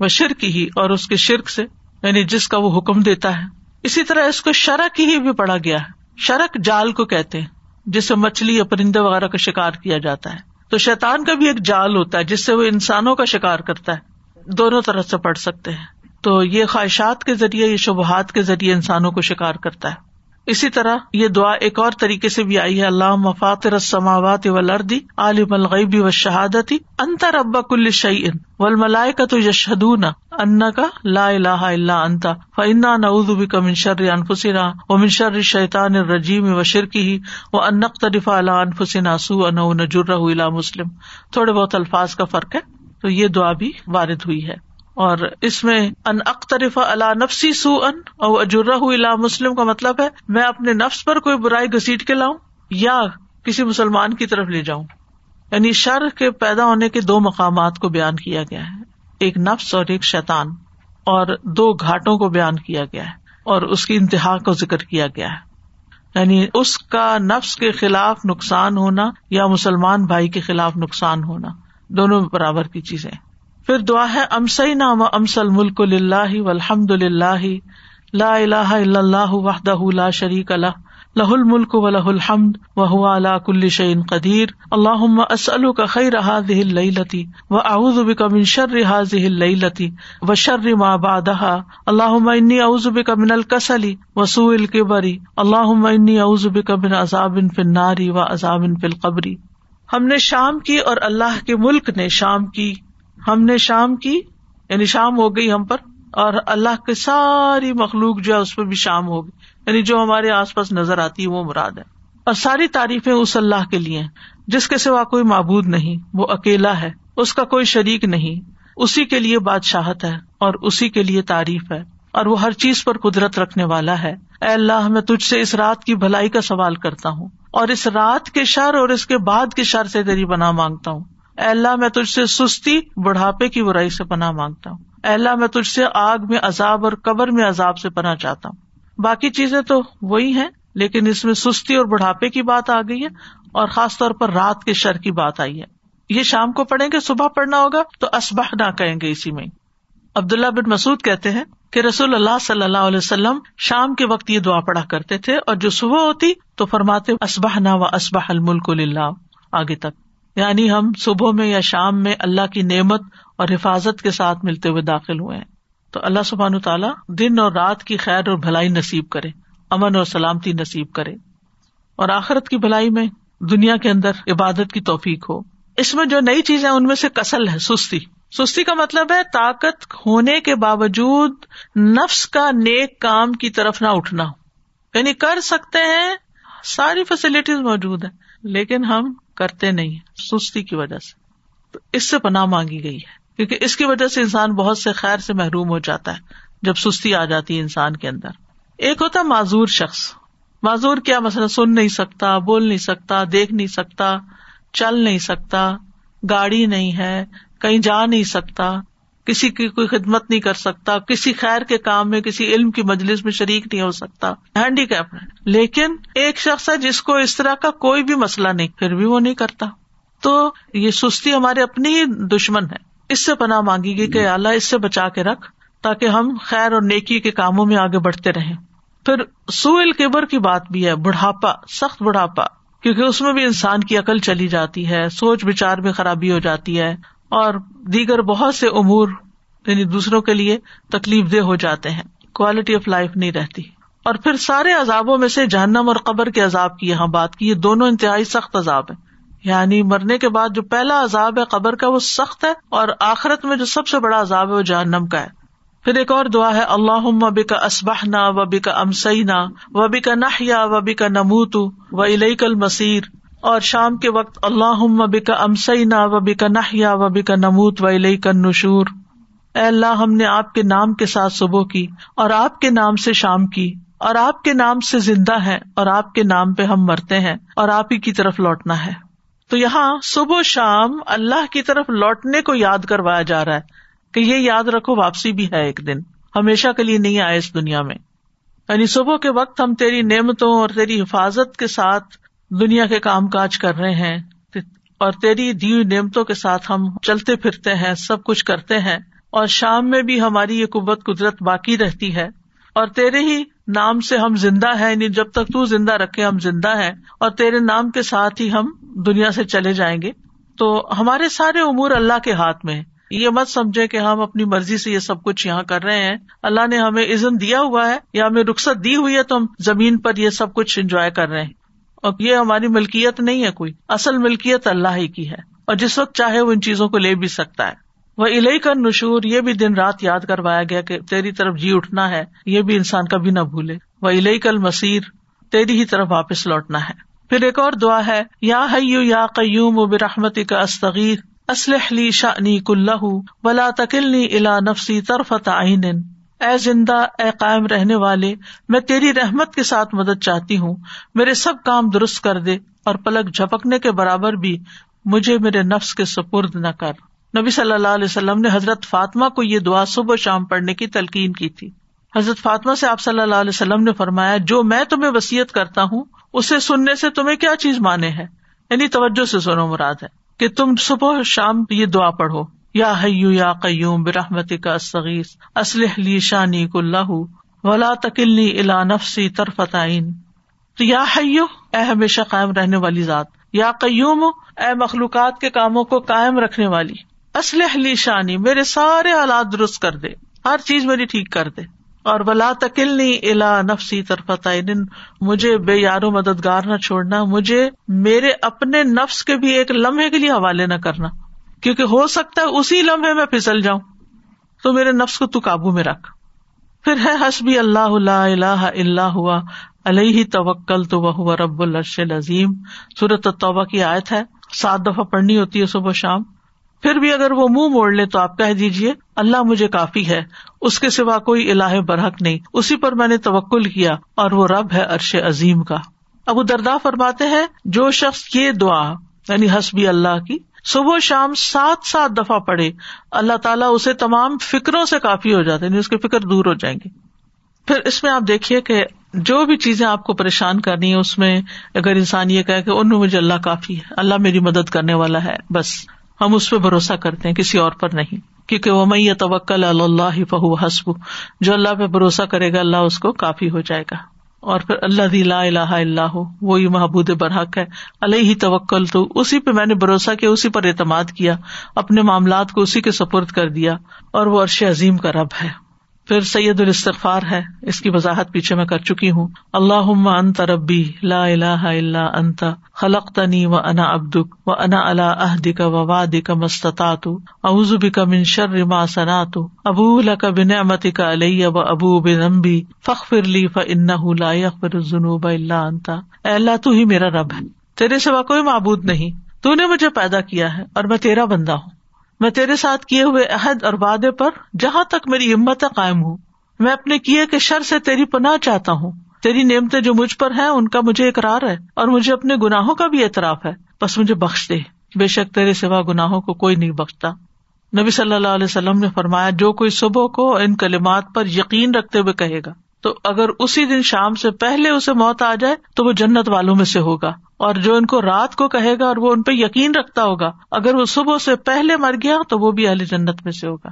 و شرک ہی، اور اس کے شرک سے یعنی جس کا وہ حکم دیتا ہے۔ اسی طرح اس کو شرک ہی بھی پڑا گیا ہے۔ شرک جال کو کہتے ہیں جس سے مچھلی یا پرندے وغیرہ کا شکار کیا جاتا ہے۔ تو شیتان کا بھی ایک جال ہوتا ہے، جس سے وہ انسانوں کا شکار کرتا ہے۔ دونوں طرح سے پڑھ سکتے ہیں۔ تو یہ خواہشات کے ذریعے، یہ شبہات کے ذریعے انسانوں کو شکار کرتا ہے۔ اسی طرح یہ دعا ایک اور طریقے سے بھی آئی ہے اللہ مفاطر السماوات والارض، عالم الغیب والشہادت، انت رب کل شیء والملائکۃ یشهدون انک لا الہ الا انت، فانا نعوذ بک من شر انفسنا ومن شر الشیطان الرجیم وشرکه وان نقترف على انفسنا سوءا او نجره الى مسلم۔ تھوڑے بہت الفاظ کا فرق ہے، تو یہ دعا بھی وارد ہوئی ہے۔ اور اس میں ان اخترف اللہ نفسی سو ان اور اجرا الا مسلم کا مطلب ہے، میں اپنے نفس پر کوئی برائی گسیٹ کے لاؤں یا کسی مسلمان کی طرف لے جاؤں۔ یعنی شر کے پیدا ہونے کے دو مقامات کو بیان کیا گیا ہے۔ ایک نفس اور ایک شیتان اور دو گھاٹوں کو بیان کیا گیا ہے، اور اس کی انتہا کو ذکر کیا گیا ہے۔ یعنی اس کا نفس کے خلاف نقصان ہونا یا مسلمان بھائی کے خلاف نقصان ہونا، دونوں برابر کی چیزیں۔ پھر دعا ہے امسئی نام امسل ملک اللہ الحمد اللہ لا الہ الا اللہ وحدہ لا شریک اللہ لہ الملک و لہ الحمد و اللہ کل شعین قدیر۔ اللہ اسلو کا خیر هذه الليلة و اعوذ بك من شر هذه الليلة و شر ما بعدها۔ اللهم انی اعوذ بك من الكسل وسوء الكبر اللهم انی اعوذ بك من عذاب النار و عذاب في القبر۔ ہم نے شام کی اور اللہ کے ملک نے شام کی۔ ہم نے شام کی یعنی شام ہو گئی ہم پر، اور اللہ کی ساری مخلوق جو ہے اس پہ بھی شام ہوگی یعنی جو ہمارے آس پاس نظر آتی ہے وہ مراد ہے۔ اور ساری تعریفیں اس اللہ کے لیے جس کے سوا کوئی معبود نہیں، وہ اکیلا ہے۔ اس کا کوئی شریک نہیں۔ اسی کے لیے بادشاہت ہے، اور اسی کے لیے تعریف ہے۔ اور وہ ہر چیز پر قدرت رکھنے والا ہے۔ اے اللہ، میں تجھ سے اس رات کی بھلائی کا سوال کرتا ہوں۔ اور اس رات کے شر اور اس کے بعد کے شر سے تیری بنا مانگتا ہوں۔ اے اللہ، میں تجھ سے سستی بڑھاپے کی برائی سے پناہ مانگتا ہوں۔ اے اللہ، میں تجھ سے آگ میں عذاب اور قبر میں عذاب سے پناہ چاہتا ہوں۔ باقی چیزیں تو وہی ہیں، لیکن اس میں سستی اور بڑھاپے کی بات آ گئی ہے اور خاص طور پر رات کے شر کی بات آئی ہے۔ یہ شام کو پڑھیں گے، صبح پڑھنا ہوگا، تو اسبہ نہ کہیں گے اسی میں۔ عبداللہ بن مسعد کہتے ہیں کہ رسول اللہ صلی اللہ علیہ وسلم شام کے وقت یہ دعا پڑھا کرتے تھے اور جو صبح ہوتی تو فرماتے اسبہ نہ و اسبہ الملک اللہ آگے تک۔ یعنی ہم صبح میں یا شام میں اللہ کی نعمت اور حفاظت کے ساتھ ملتے ہوئے داخل ہوئے ہیں۔ تو اللہ سبحان تعالیٰ دن اور رات کی خیر اور بھلائی نصیب کرے، امن اور سلامتی نصیب کرے۔ اور آخرت کی بھلائی میں دنیا کے اندر عبادت کی توفیق ہو۔ اس میں جو نئی چیزیں ان میں سے کسل ہے، سستی۔ سستی کا مطلب ہے طاقت ہونے کے باوجود نفس کا نیک کام کی طرف نہ اٹھنا۔ یعنی کر سکتے ہیں، ساری فیسلٹیز موجود ہے لیکن ہم کرتے نہیں سستی کی وجہ سے۔ تو اس سے پناہ مانگی گئی ہے۔ کیونکہ اس کی وجہ سے انسان بہت سے خیر سے محروم ہو جاتا ہے، جب سستی آ جاتی ہے انسان کے اندر۔ ایک ہوتا معذور شخص۔ معذور کیا؟ مسئلہ سن نہیں سکتا، بول نہیں سکتا، دیکھ نہیں سکتا، چل نہیں سکتا، گاڑی نہیں ہے، کہیں جا نہیں سکتا۔ کسی کی کوئی خدمت نہیں کر سکتا، کسی خیر کے کام میں، کسی علم کی مجلس میں شریک نہیں ہو سکتا۔ ہینڈی کیپ ہے لیکن ایک شخص ہے جس کو اس طرح کا کوئی بھی مسئلہ نہیں، پھر بھی وہ نہیں کرتا۔ تو یہ سستی ہمارے اپنی ہی دشمن ہے۔ اس سے پناہ مانگی گئی کہ اللہ اس سے بچا کے رکھ تاکہ ہم خیر اور نیکی کے کاموں میں آگے بڑھتے رہیں۔ پھر سوئل کیبر کی بات بھی ہے، بڑھاپا، سخت بڑھاپا۔ کیونکہ اس میں بھی انسان کی عقل چلی جاتی ہے، سوچ بچار میں خرابی ہو جاتی ہے۔ اور دیگر بہت سے امور یعنی دوسروں کے لیے تکلیف دہ ہو جاتے ہیں۔ کوالٹی آف لائف نہیں رہتی۔ اور پھر سارے عذابوں میں سے جہنم اور قبر کے عذاب کی یہاں بات کی، یہ دونوں انتہائی سخت عذاب ہے یعنی مرنے کے بعد جو پہلا عذاب ہے قبر کا، وہ سخت ہے اور آخرت میں جو سب سے بڑا عذاب ہے وہ جہنم کا ہے۔ پھر ایک اور دعا ہے اللہ وبی کا اسبہ نہ وبی کا امسئی نہ وبی کا نہ یا وبی کا نموت و علیہ کل مسیر اور شام کے وقت اللہ وبی کا امسئی نہ وبی کا نہ نموت و علیہ کا نشور اے اللہ، ہم نے آپ کے نام کے ساتھ صبح کی اور آپ کے نام سے شام کی اور آپ کے نام سے زندہ ہے اور آپ کے نام پہ ہم مرتے ہیں اور آپ ہی کی طرف لوٹنا ہے۔ تو یہاں صبح شام اللہ کی طرف لوٹنے کو یاد کروایا جا رہا ہے کہ یہ یاد رکھو، واپسی بھی ہے ایک دن۔ ہمیشہ کے لیے نہیں آئے اس دنیا میں۔ یعنی صبح کے وقت ہم تیری نعمتوں اور تیری حفاظت کے ساتھ دنیا کے کام کاج کر رہے ہیں اور تیری دی ہوئی نعمتوں کے ساتھ ہم چلتے پھرتے ہیں، سب کچھ کرتے ہیں اور شام میں بھی ہماری یہ قوت قدرت باقی رہتی ہے اور تیرے ہی نام سے ہم زندہ ہے یعنی جب تک تو زندہ رکھے ہم زندہ ہے اور تیرے نام کے ساتھ ہی ہم دنیا سے چلے جائیں گے۔ تو ہمارے سارے امور اللہ کے ہاتھ میں یہ مت سمجھے کہ ہم اپنی مرضی سے یہ سب کچھ یہاں کر رہے ہیں۔ اللہ نے ہمیں عزم دیا ہوا ہے، یا ہمیں رخصت دی ہوئی ہے تو ہم زمین پر یہ سب کچھ انجوائے کر رہے ہیں۔ اور یہ ہماری ملکیت نہیں ہے کوئی، اصل ملکیت اللہ ہی کی ہے، اور جس وقت چاہے وہ ان چیزوں کو لے بھی سکتا ہے۔ وہ الہی کا نشور یہ بھی دن رات یاد کروایا گیا کہ تیری طرف جی اٹھنا ہے، یہ بھی انسان کبھی نہ بھولے۔ وہ الہی کل مسیر تیری ہی طرف واپس لوٹنا ہے۔ پھر ایک اور دعا ہے، یا حیو یا قیوم و برحمتی کا استغیر اسلحلی شانی کلّہ، ولا تکلنی الا نفسی طرفت عین۔ اے زندہ، اے قائم رہنے والے، میں تیری رحمت کے ساتھ مدد چاہتی ہوں۔ میرے سب کام درست کر دے اور پلک جھپکنے کے برابر بھی مجھے میرے نفس کے سپرد نہ کر۔ نبی صلی اللہ علیہ وسلم نے حضرت فاطمہ کو یہ دعا صبح شام پڑھنے کی تلقین کی تھی۔ حضرت فاطمہ سے آپ صلی اللہ علیہ وسلم نے فرمایا، جو میں تمہیں وسیعت کرتا ہوں، اسے سننے سے تمہیں کیا چیز مانے ہے؟ یعنی توجہ سے سنو، مراد ہے کہ تم صبح شام یہ دعا پڑھو۔ یا حیو یا قیوم برحمتی کا صغیث اسلح لی شانی کلّہ ولا تکلنی الا نفسی ترفتعین تو یا حیو، اے ہمیشہ قائم رہنے والی ذات، یا قیوم، اے مخلوقات کے کاموں کو قائم رکھنے والی اسلح شانی، میرے سارے حالات درست کر دے، ہر چیز میری ٹھیک کر دے۔ اور بلا تکلنی الا نفسی طرفت مجھے بے یارو مددگار نہ چھوڑنا، مجھے میرے اپنے نفس کے بھی ایک لمحے کے لیے حوالے نہ کرنا۔ کیونکہ ہو سکتا ہے اسی لمحے میں پھسل جاؤں۔ تو میرے نفس کو تو قابو میں رکھ۔ پھر ہے حسبی اللہ اللہ اللہ ہوا۔ علیہ توکل تو وہ رب الرش العظیم۔ صورت توبہ کی آیت ہے۔ سات دفعہ پڑھنی ہوتی ہے صبح شام۔ پھر بھی اگر وہ منہ موڑ لے تو آپ کہہ دیجیے اللہ مجھے کافی ہے۔ اس کے سوا کوئی الہ برحق نہیں۔ اسی پر میں نے توکل کیا اور وہ رب ہے عرش عظیم کا۔ ابو دردا فرماتے ہیں، جو شخص یہ دعا یعنی حسبی اللہ کی صبح شام سات سات دفعہ پڑھے، اللہ تعالیٰ اسے تمام فکروں سے کافی ہو جاتے یعنی اس کے فکر دور ہو جائیں گے۔ پھر اس میں آپ دیکھیے کہ جو بھی چیزیں آپ کو پریشان کرنی ہے اس میں اگر انسان یہ کہ ان میں مجھے اللہ کافی ہے، اللہ میری مدد کرنے والا ہے، بس۔ ہم اس پہ بھروسہ کرتے ہیں، کسی اور پر نہیں۔ کیونکہ وہ میں توکل اللہ فہو حسب جو اللہ پہ بھروسہ کرے گا، اللہ اس کو کافی ہو جائے گا۔ اور پھر اللہ لا الہ اللہ ہو، وہی محبود برحق ہے۔ اللہ ہی توکل تو اسی پہ میں نے بھروسہ کیا، اسی پر اعتماد کیا، اپنے معاملات کو اسی کے سپرد کر دیا، اور وہ عرش عظیم کا رب ہے۔ پھر سید الاستغفار ہے۔ اس کی وضاحت پیچھے میں کر چکی ہوں۔ اللہ انت ربی، لا الہ الا انت خلق تنی و انا ابدک و انا اللہ عہد کا و واد کا مستطاط اعوذ بک من شر ما صنعت، ابو لک بنعمتک علی و ابو بذنبی، فاغفر لی فانه لا یغفر الذنوب الا انت۔ اے اللہ، تو ہی میرا رب ہے۔ تیرے سوا کوئی معبود نہیں۔ تو نے مجھے پیدا کیا ہے اور میں تیرا بندہ ہوں۔ میں تیرے ساتھ کیے ہوئے عہد اور وعدے پر جہاں تک میری ہمت قائم ہوں میں اپنے کیے کے شر سے تیری پناہ چاہتا ہوں۔ تیری نعمتیں جو مجھ پر ہیں، ان کا مجھے اقرار ہے اور مجھے اپنے گناہوں کا بھی اعتراف ہے۔ بس مجھے بخش دے۔ بے شک تیرے سوا گناہوں کو کوئی نہیں بخشتا۔ نبی صلی اللہ علیہ وسلم نے فرمایا، جو کوئی صبح کو ان کلمات پر یقین رکھتے ہوئے کہے گا تو اگر اسی دن شام سے پہلے اسے موت آ جائے تو وہ جنت والوں میں سے ہوگا اور جو ان کو رات کو کہے گا اور وہ ان پہ یقین رکھتا ہوگا، اگر وہ صبح سے پہلے مر گیا تو وہ بھی اہل جنت میں سے ہوگا۔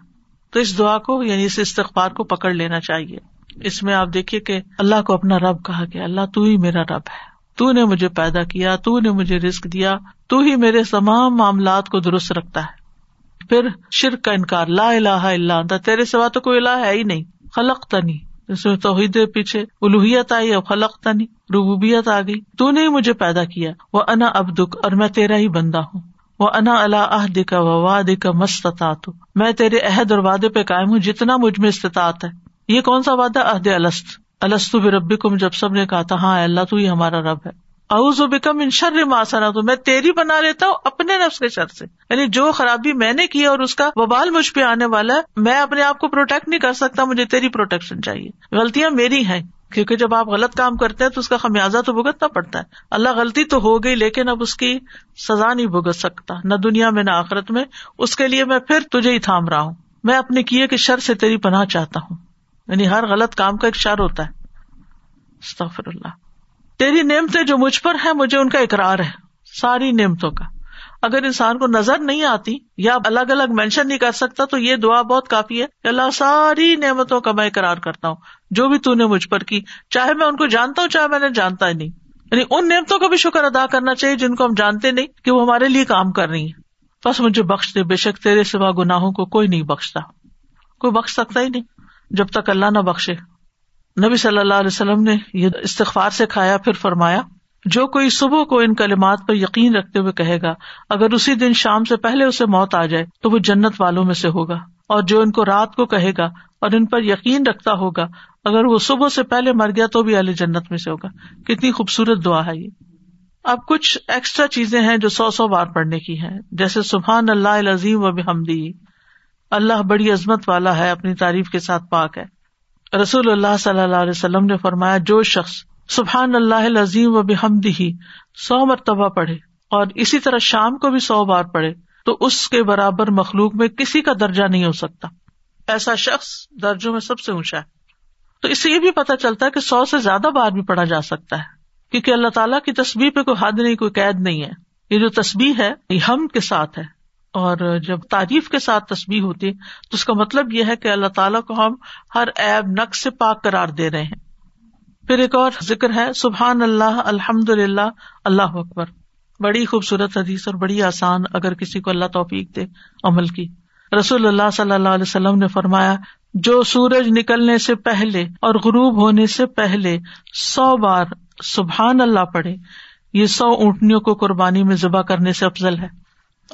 تو اس دعا کو یعنی اس استغبار کو پکڑ لینا چاہیے۔ اس میں آپ دیکھیے کہ اللہ کو اپنا رب کہا گیا، اللہ تو ہی میرا رب ہے۔ تو نے مجھے پیدا کیا، تو نے مجھے رسک دیا، تو ہی میرے تمام معاملات کو درست رکھتا ہے۔ پھر شرک کا انکار، لا الہ الا انت، تیرے سوا تو کوئی الہ ہے ہی نہیں۔ خلق تنی جس میں توحید پیچھے الوحیت آئی اور خلق تنی، ربوبیت آ گئی۔ تو نے مجھے پیدا کیا۔ وہ انا اب دکھ اور میں تیرا ہی بندہ ہوں۔ وہ انا اللہ عہد کا و واد کا مستطاط میں تیرے عہد اور وعدے پہ قائم ہوں جتنا مجھ میں استطاعت ہے۔ یہ کون سا وعدہ؟ عہد الست۔ السط ربی کو جب سب نے کہا تھا ہاں اللہ، تو ہی ہمارا رب ہے۔ اوز و بکم ان شر ماسنا تو میں تیری بنا لیتا ہوں اپنے نفس کے شر سے۔ یعنی جو خرابی میں نے کی اور اس کا وبال مجھ پہ آنے والا ہے، میں اپنے آپ کو پروٹیکٹ نہیں کر سکتا، مجھے تیری پروٹیکشن چاہیے۔ غلطیاں میری ہیں، کیونکہ جب آپ غلط کام کرتے ہیں تو اس کا خمیازہ تو بھگتنا پڑتا ہے۔ اللہ غلطی تو ہو گئی، لیکن اب اس کی سزا نہیں بھگت سکتا، نہ دنیا میں، نہ آخرت میں۔ اس کے لیے میں پھر تجھے ہی تھام رہا ہوں۔ میں اپنے کیے کے شر سے تیری پناہ چاہتا ہوں۔ یعنی ہر غلط کام کا ایک شر ہوتا ہے۔ اللہ۔ تیری نعمتیں جو مجھ پر ہے مجھے ان کا اقرار ہے۔ ساری نعمتوں کا۔ اگر انسان کو نظر نہیں آتی یا الگ الگ مینشن نہیں کر سکتا، تو یہ دعا بہت کافی ہے کہ اللہ ساری نعمتوں کا میں اقرار کرتا ہوں۔ جو بھی تو نے مجھ پر کی، چاہے میں ان کو جانتا ہوں، چاہے میں نے جانتا ہی نہیں۔ یعنی ان نعمتوں کا بھی شکر ادا کرنا چاہیے جن کو ہم جانتے نہیں کہ وہ ہمارے لیے کام کر رہی ہیں۔ بس مجھے بخش دے، بے شک تیرے سوا گناہوں کو کوئی نہیں بخشتا۔ کوئی بخش سکتا ہی نہیں جب تک اللہ نہ بخشے۔ نبی صلی اللہ علیہ وسلم نے یہ استغفار سے کھایا، پھر فرمایا، جو کوئی صبح کو ان کلمات پر یقین رکھتے ہوئے کہے گا، اگر اسی دن شام سے پہلے اسے موت آ جائے، تو وہ جنت والوں میں سے ہوگا۔ اور جو ان کو رات کو کہے گا اور ان پر یقین رکھتا ہوگا، اگر وہ صبح سے پہلے مر گیا تو بھی علی جنت میں سے ہوگا۔ کتنی خوبصورت دعا ہے یہ۔ اب کچھ ایکسٹرا چیزیں ہیں جو سو سو بار پڑھنے کی ہیں، جیسے سبحان اللہ عظیم و بحمدی۔ اللہ بڑی عظمت والا ہے، اپنی تعریف کے ساتھ پاک ہے۔ رسول اللہ صلی اللہ علیہ وسلم نے فرمایا، جو شخص سبحان اللہ عظیم و بحمدی سو مرتبہ پڑھے اور اسی طرح شام کو بھی سو بار پڑھے، تو اس کے برابر مخلوق میں کسی کا درجہ نہیں ہو سکتا۔ ایسا شخص درجوں میں سب سے اونچا ہے۔ تو اس سے یہ بھی پتا چلتا ہے کہ سو سے زیادہ بار بھی پڑھا جا سکتا ہے۔ کیونکہ اللہ تعالیٰ کی تصویر پہ کوئی حد نہیں، کوئی قید نہیں ہے۔ یہ جو تصویر ہے، یہ ہم کے ساتھ ہے۔ اور جب تعریف کے ساتھ تصویر ہوتی تو اس کا مطلب یہ ہے کہ اللہ تعالیٰ کو ہم ہر ایب نقص سے پاک قرار دے رہے ہیں۔ پھر ایک اور ذکر ہے، سبحان اللہ الحمد للہ اللہ اکبر۔ بڑی خوبصورت حدیث اور بڑی آسان اگر کسی کو اللہ توفیق دے عمل کی۔ رسول اللہ صلی اللہ علیہ وسلم نے فرمایا، جو سورج نکلنے سے پہلے اور غروب ہونے سے پہلے سو بار سبحان اللہ پڑھے، یہ سو اونٹنیوں کو قربانی میں ذبح کرنے سے افضل ہے۔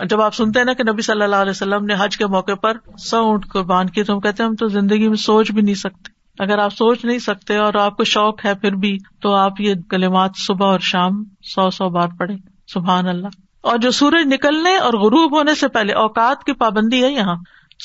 جب آپ سنتے ہیں نا کہ نبی صلی اللہ علیہ وسلم نے حج کے موقع پر سو اونٹ قربان کی تو ہم کہتے ہیں ہم تو زندگی میں سوچ بھی نہیں سکتے۔ اگر آپ سوچ نہیں سکتے اور آپ کو شوق ہے پھر بھی تو آپ یہ کلمات صبح اور شام سو سو بار پڑھے سبحان اللہ۔ اور جو سورج نکلنے اور غروب ہونے سے پہلے، اوقات کی پابندی ہے یہاں۔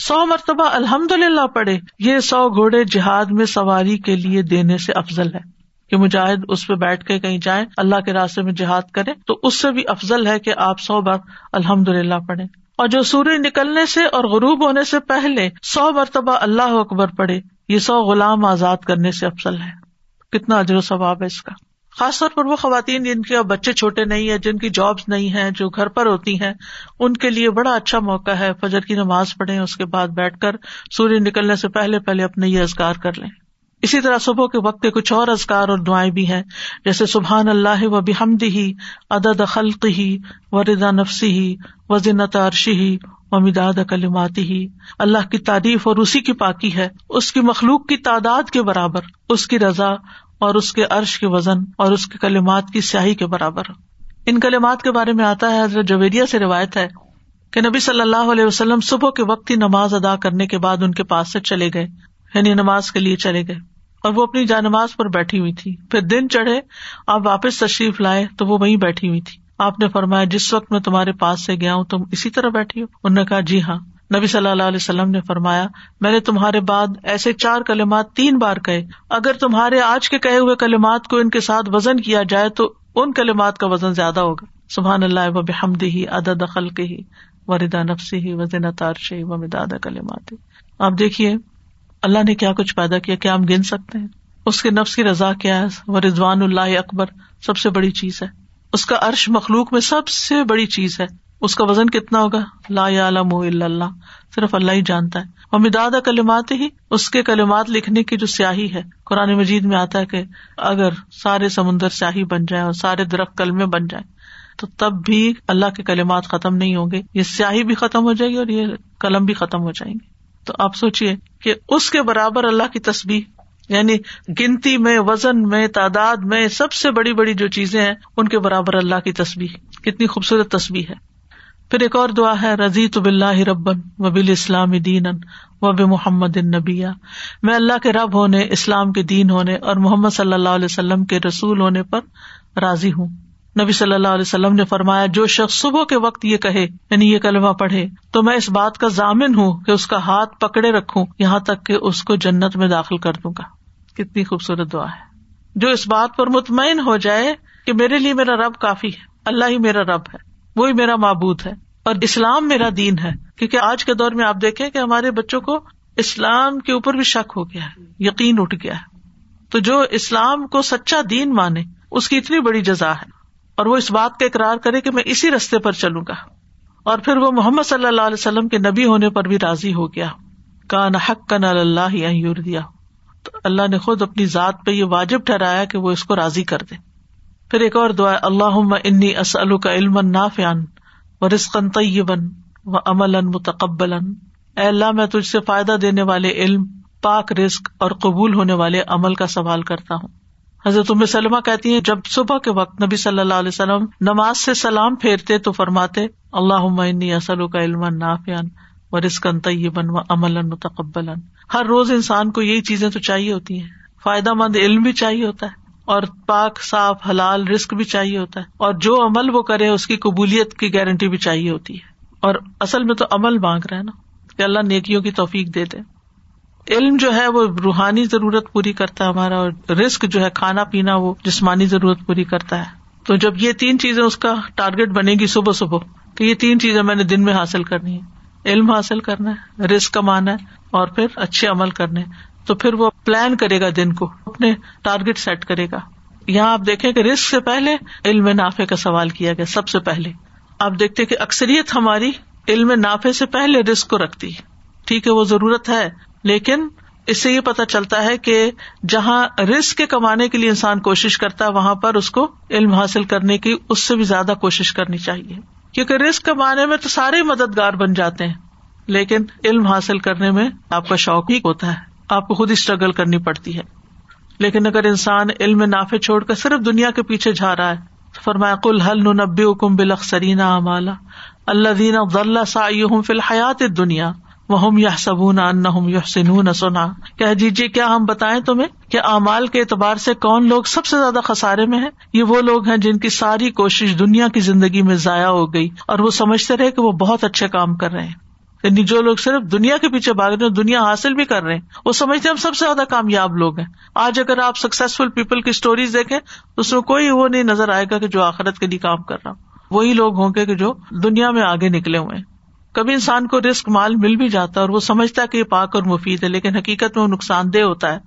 سو مرتبہ الحمد للہ پڑھے یہ سو گھوڑے جہاد میں سواری کے لیے دینے سے افضل ہے۔ کہ مجاہد اس پہ بیٹھ کے کہیں جائیں، اللہ کے راستے میں جہاد کرے تو اس سے بھی افضل ہے کہ آپ سو بار الحمد للہ پڑھے اور جو سورج نکلنے سے اور غروب ہونے سے پہلے سو مرتبہ اللہ اکبر پڑھے، یہ سو غلام آزاد کرنے سے افضل ہے۔ کتنا اجر و ثواب ہے اس کا۔ خاص طور پر وہ خواتین جن کے اب بچے چھوٹے نہیں ہے جن کی جابس نہیں ہے جو گھر پر ہوتی ہیں، ان کے لیے بڑا اچھا موقع ہے۔ فجر کی نماز پڑھے اس کے بعد بیٹھ کر سورج نکلنے سے پہلے پہلے اپنے یہ ازگار کر لیں۔ اسی طرح صبح کے وقت کے کچھ اور ازکار اور دعائیں بھی ہیں۔ جیسے سبحان اللہ و بحمد ہی عدد خلق ہی و رضا نفسی ہی و زنت عرشی ہی و مداد کلماتی ہی اللہ کی تعریف اور اسی کی پاکی ہے۔ اس کی مخلوق کی تعداد کے برابر، اس کی رضا اور اس کے عرش کے وزن اور اس کے کلمات کی سیاہی کے برابر۔ ان کلمات کے بارے میں آتا ہے، حضرت جویدیا سے روایت ہے کہ نبی صلی اللہ علیہ وسلم صبح کے وقت ہی نماز ادا کرنے کے بعد ان کے پاس سے چلے گئے۔ یعنی نماز کے لیے چلے گئے اور وہ اپنی جانماز پر بیٹھی ہوئی تھی پھر دن چڑھے آپ واپس تشریف لائے تو وہ وہیں بیٹھی ہوئی تھی آپ نے فرمایا جس وقت میں تمہارے پاس سے گیا ہوں تم اسی طرح بیٹھی ہو انہوں نے کہا جی ہاں نبی صلی اللہ علیہ وسلم نے فرمایا میں نے تمہارے بعد ایسے چار کلمات تین بار کہے اگر تمہارے آج کے کہے ہوئے کلمات کو ان کے ساتھ وزن کیا جائے تو ان کلمات کا وزن زیادہ ہوگا سبحان اللہ و بحمد ہی عدد دخل کے ہی وردا نفسی ہی وزن تارشی و مداد کلمات آپ دیکھیے اللہ نے کیا کچھ پیدا کیا کیا ہم گن سکتے ہیں؟ اس کے نفس کی رضا کیا ہے؟ وہ رضوان اللہ اکبر سب سے بڑی چیز ہے۔ اس کا عرش مخلوق میں سب سے بڑی چیز ہے۔ اس کا وزن کتنا ہوگا؟ لا علم اللہ، صرف اللہ ہی جانتا ہے۔ اور مداد کلمات ہی اس کے کلمات لکھنے کی جو سیاہی ہے۔ قرآن مجید میں آتا ہے کہ اگر سارے سمندر سیاہی بن جائے اور سارے درخت کلمے بن جائیں، تو تب بھی اللہ کے کلمات ختم نہیں ہوں گے۔ یہ سیاہی بھی ختم ہو جائے گی اور یہ قلم بھی ختم ہو جائیں گے۔ تو آپ سوچیے کہ اس کے برابر اللہ کی تصویر یعنی گنتی میں، وزن میں، تعداد میں، سب سے بڑی بڑی جو چیزیں ہیں، ان کے برابر اللہ کی تصویر کتنی خوبصورت تصویر ہے۔ پھر ایک اور دعا ہے رضی تو بلّہ ربن و بال اسلام دین و بے محمد نبیا میں اللہ کے رب ہونے، اسلام کے دین ہونے اور محمد صلی اللہ علیہ وسلم کے رسول ہونے پر راضی ہوں۔ نبی صلی اللہ علیہ وسلم نے فرمایا، جو شخص صبح کے وقت یہ کہے یعنی یہ کلمہ پڑھے، تو میں اس بات کا ضامن ہوں کہ اس کا ہاتھ پکڑے رکھوں، یہاں تک کہ اس کو جنت میں داخل کر دوں گا۔ کتنی خوبصورت دعا ہے۔ جو اس بات پر مطمئن ہو جائے کہ میرے لیے میرا رب کافی ہے، اللہ ہی میرا رب ہے، وہی میرا معبود ہے، اور اسلام میرا دین ہے۔ کیونکہ آج کے دور میں آپ دیکھیں کہ ہمارے بچوں کو اسلام کے اوپر بھی شک ہو گیا ہے، یقین اٹھ گیا ہے۔ تو جو اسلام کو سچا دین مانے، اس کی اتنی بڑی جزا ہے۔ اور وہ اس بات کا اقرار کرے کہ میں اسی رستے پر چلوں گا۔ اور پھر وہ محمد صلی اللہ علیہ وسلم کے نبی ہونے پر بھی راضی ہو گیا۔ کان حق کا اللہ دیا تو اللہ نے خود اپنی ذات پہ یہ واجب ٹھہرایا کہ وہ اس کو راضی کر دے۔ پھر ایک اور دعا اللہ انی اسلو کا علم نافیان و رسقن طیبن و عمل متقبل اے اللہ، میں تجھ سے فائدہ دینے والے علم، پاک رسک اور قبول ہونے والے عمل کا سوال کرتا ہوں۔ حضرت سلمہ کہتی ہیں، جب صبح کے وقت نبی صلی اللہ علیہ وسلم نماز سے سلام پھیرتے تو فرماتے اللہ اسلو کا علم نافیان و رسکن طیبن و عمل متقبل ہر روز انسان کو یہی چیزیں تو چاہیے ہوتی ہیں۔ فائدہ مند علم بھی چاہیے ہوتا ہے اور پاک، صاف، حلال رسک بھی چاہیے ہوتا ہے۔ اور جو عمل وہ کرے، اس کی قبولیت کی گارنٹی بھی چاہیے ہوتی ہے۔ اور اصل میں تو عمل مانگ رہا ہے نا، کہ اللہ نیکیوں کی توفیق دے دے۔ علم جو ہے وہ روحانی ضرورت پوری کرتا ہے ہمارا اور رسک جو ہے کھانا پینا وہ جسمانی ضرورت پوری کرتا ہے۔ تو جب یہ تین چیزیں اس کا ٹارگیٹ بنے گی صبح صبح کہ یہ تین چیزیں میں نے دن میں حاصل کرنی ہے علم حاصل کرنا ہے رسک کمانا ہے اور پھر اچھے عمل کرنے۔ تو پھر وہ پلان کرے گا دن کو، اپنے ٹارگیٹ سیٹ کرے گا۔ یہاں آپ دیکھیں کہ رسک سے پہلے علم نافے کا سوال کیا گیا، سب سے پہلے۔ آپ دیکھتے کہ اکثریت ہماری علم نافے سے پہلے رسک کو رکھتی ہے۔ ٹھیک ہے، وہ ضرورت ہے لیکن اس سے یہ پتا چلتا ہے کہ جہاں رسک کے کمانے کے لیے انسان کوشش کرتا ہے، وہاں پر اس کو علم حاصل کرنے کی اس سے بھی زیادہ کوشش کرنی چاہیے۔ کیونکہ رسک کمانے میں تو سارے مددگار بن جاتے ہیں، لیکن علم حاصل کرنے میں آپ کا شوق ہی ہوتا ہے، آپ کو خود ہی اسٹرگل کرنی پڑتی ہے۔ لیکن اگر انسان علم نافے چھوڑ کر صرف دنیا کے پیچھے جا رہا ہے، تو فرمایا کل حل نبی حکم بلخ سرینا امالا اللہ دینا ضلع سا فی الحیات دنیا وہ یا سبون یا سنون سنا کہہ دیجیے کیا ہم بتائیں تمہیں کہ امال کے اعتبار سے کون لوگ سب سے زیادہ خسارے میں ہیں؟ یہ وہ لوگ ہیں جن کی ساری کوشش دنیا کی زندگی میں ضائع ہو گئی اور وہ سمجھتے رہے کہ وہ بہت اچھے کام کر رہے ہیں۔ یعنی جو لوگ صرف دنیا کے پیچھے بھاگ رہے ہیں، دنیا حاصل بھی کر رہے ہیں، وہ سمجھتے ہم سب سے زیادہ کامیاب لوگ ہیں۔ آج اگر آپ سکسیسفل پیپل کی اسٹوریز دیکھیں تو اس میں کوئی وہ نہیں نظر آئے گا کہ جو آخرت کے لیے کام کر رہا ہوں وہی لوگ ہوں گے کہ جو دنیا میں آگے نکلے ہوئے ہیں۔ کبھی انسان کو رسک مال مل بھی جاتا ہے اور وہ سمجھتا ہے کہ یہ پاک اور مفید ہے، لیکن حقیقت میں وہ نقصان دہ ہوتا ہے۔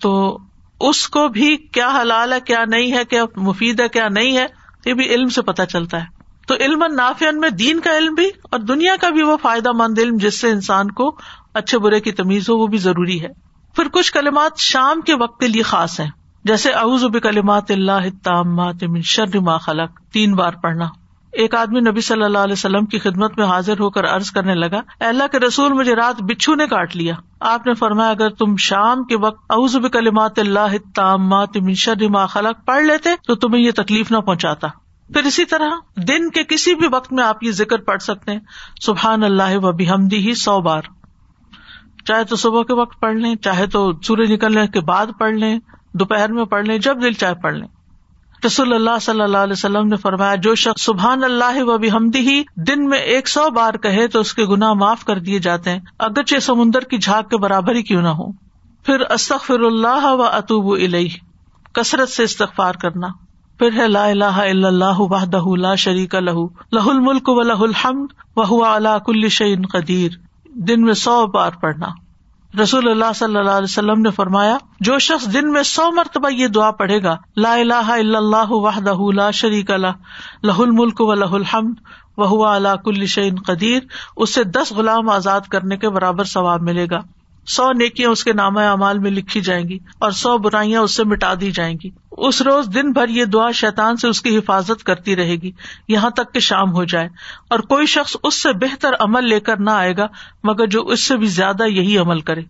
تو اس کو بھی کیا حلال ہے، کیا نہیں ہے، کیا مفید ہے، کیا نہیں ہے، یہ بھی علم سے پتہ چلتا ہے۔ تو علم نافین میں دین کا علم بھی اور دنیا کا بھی وہ فائدہ مند علم جس سے انسان کو اچھے برے کی تمیز ہو، وہ بھی ضروری ہے۔ پھر کچھ کلمات شام کے وقت کے لیے خاص ہیں۔ جیسے اعوذ کلمات اللہ من شر ما خلق، تین بار پڑھنا۔ ایک آدمی نبی صلی اللہ علیہ وسلم کی خدمت میں حاضر ہو کر عرض کرنے لگا اللہ کے رسول، مجھے رات بچھو نے کاٹ لیا۔ آپ نے فرمایا، اگر تم شام کے وقت اعوذ کلمات اللہ من شر ما خلق پڑھ لیتے، تو تمہیں یہ تکلیف نہ پہنچاتا۔ پھر اسی طرح دن کے کسی بھی وقت میں آپ یہ ذکر پڑھ سکتے ہیں، سبحان اللہ و بحمدی ہی سو بار۔ چاہے تو صبح کے وقت پڑھ لیں، چاہے تو سورج نکلنے کے بعد پڑھ لیں، دوپہر میں پڑھ لیں، جب دل چاہے پڑھ لیں۔ رسول اللہ صلی اللہ علیہ وسلم نے فرمایا، جو شخص سبحان اللہ و بحمدی ہی دن میں ایک سو بار کہے تو اس کے گناہ معاف کر دیے جاتے ہیں، اگرچہ سمندر کی جھاگ کے برابر ہی کیوں نہ ہو۔ پھر استغفر اللہ و اطوب علیہ کثرت سے استغفار کرنا۔ پھر ہے لا الہ الا اللہ وحدہ لا شریک لہ لہ الملک و لہ الحمد وهو على كل شيء قدیر۔ دن میں سو بار پڑھنا۔ رسول اللہ صلی اللہ علیہ وسلم نے فرمایا، جو شخص دن میں سو مرتبہ یہ دعا پڑھے گا، لا الہ الا اللہ وحدہ لا شریک اللہ لہ الملک و لہ الحمد وہ اللہ کل شعین قدیر، اس سے دس غلام آزاد کرنے کے برابر ثواب ملے گا۔ سو نیکیاں اس کے نام اعمال میں لکھی جائیں گی اور سو برائیاں اس سے مٹا دی جائیں گی۔ اس روز دن بھر یہ دعا شیتان سے اس کی حفاظت کرتی رہے گی۔ یہاں تک کہ شام ہو جائے اور کوئی شخص اس سے بہتر عمل لے کر نہ آئے گا، مگر جو اس سے بھی زیادہ یہی عمل کرے۔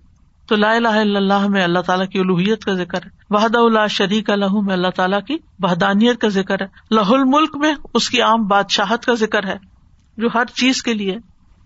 تو لا الہ الا اللہ میں اللہ تعالیٰ کی الوحیت کا ذکر ہے۔ وحد اللہ شریک اللہ میں اللہ تعالیٰ کی وحدانیت کا ذکر ہے۔ لہ الملک میں اس کی عام بادشاہت کا ذکر ہے، جو ہر چیز کے لیے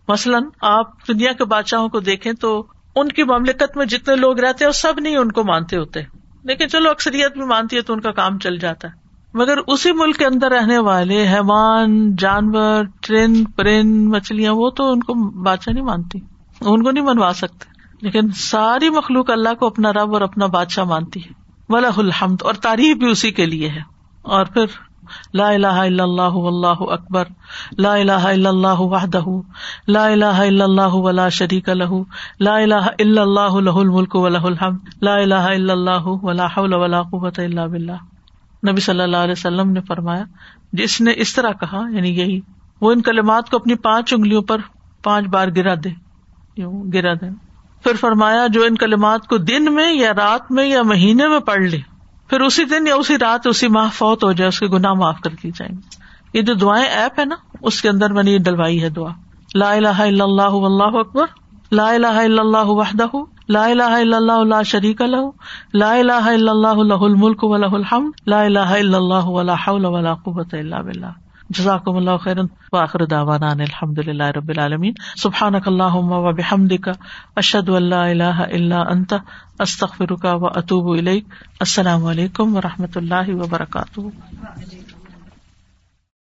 مثلاً آپ دنیا کے بادشاہوں کو دیکھیں تو ان کی مملکت میں جتنے لوگ رہتے ہیں سب نہیں ان کو مانتے ہوتے۔ لیکن چلو، اکثریت بھی مانتی ہے تو ان کا کام چل جاتا ہے۔ مگر اسی ملک کے اندر رہنے والے، حیوان، جانور ٹرین پرند، مچھلیاں، وہ تو ان کو بادشاہ نہیں مانتی۔ ان کو نہیں منوا سکتے۔ لیکن ساری مخلوق اللہ کو اپنا رب اور اپنا بادشاہ مانتی ہے۔ ولاح الحمد۔ اور تعریف بھی اسی کے لیے ہے۔ اور پھر لا الہ الا اللہ اللہ اکبر. لا الہ الا اللہ وحدہ. لا الہ الا اللہ ولا شریک له لا الہ الا اللہ له الملک وله الحمد. لا الہ الا اللہ ولا حول ولا قوة الا باللہ. نبی صلی اللہ علیہ وسلم نے فرمایا، جس نے اس طرح کہا یعنی یہی، وہ ان کلمات کو اپنی پانچ انگلیوں پر پانچ بار گرا دے. گرا دے. پھر فرمایا، جو ان کلمات کو دن میں یا رات میں یا مہینے میں پڑھ لے پھر اسی دن یا اسی رات اسی ماہ فوت ہو جائے، اس کے گناہ معاف کر دی جائیں گے۔ یہ جو دعائیں ایپ ہے نا، اس کے اندر میں نے یہ ڈلوائی ہے دعا۔ لا الہ الا اللہ اللہ اکبر۔ لا الہ الا اللہ وحدہ۔ لا الہ الا اللہ لا شریک له لا الہ الا اللہ له الملک وله الحمد۔ لا الہ الا اللہ ولا حول ولا قوة الا بالله جزاکم اللہ خیرن. واخر دعوانا ان الحمد للہ رب العالمین. سبحانک اللہم و بحمدک. اشہد ان لا الہ الا انت. استغفرک و اتوب الیک. السلام علیکم و رحمۃ اللہ وبرکاتہ.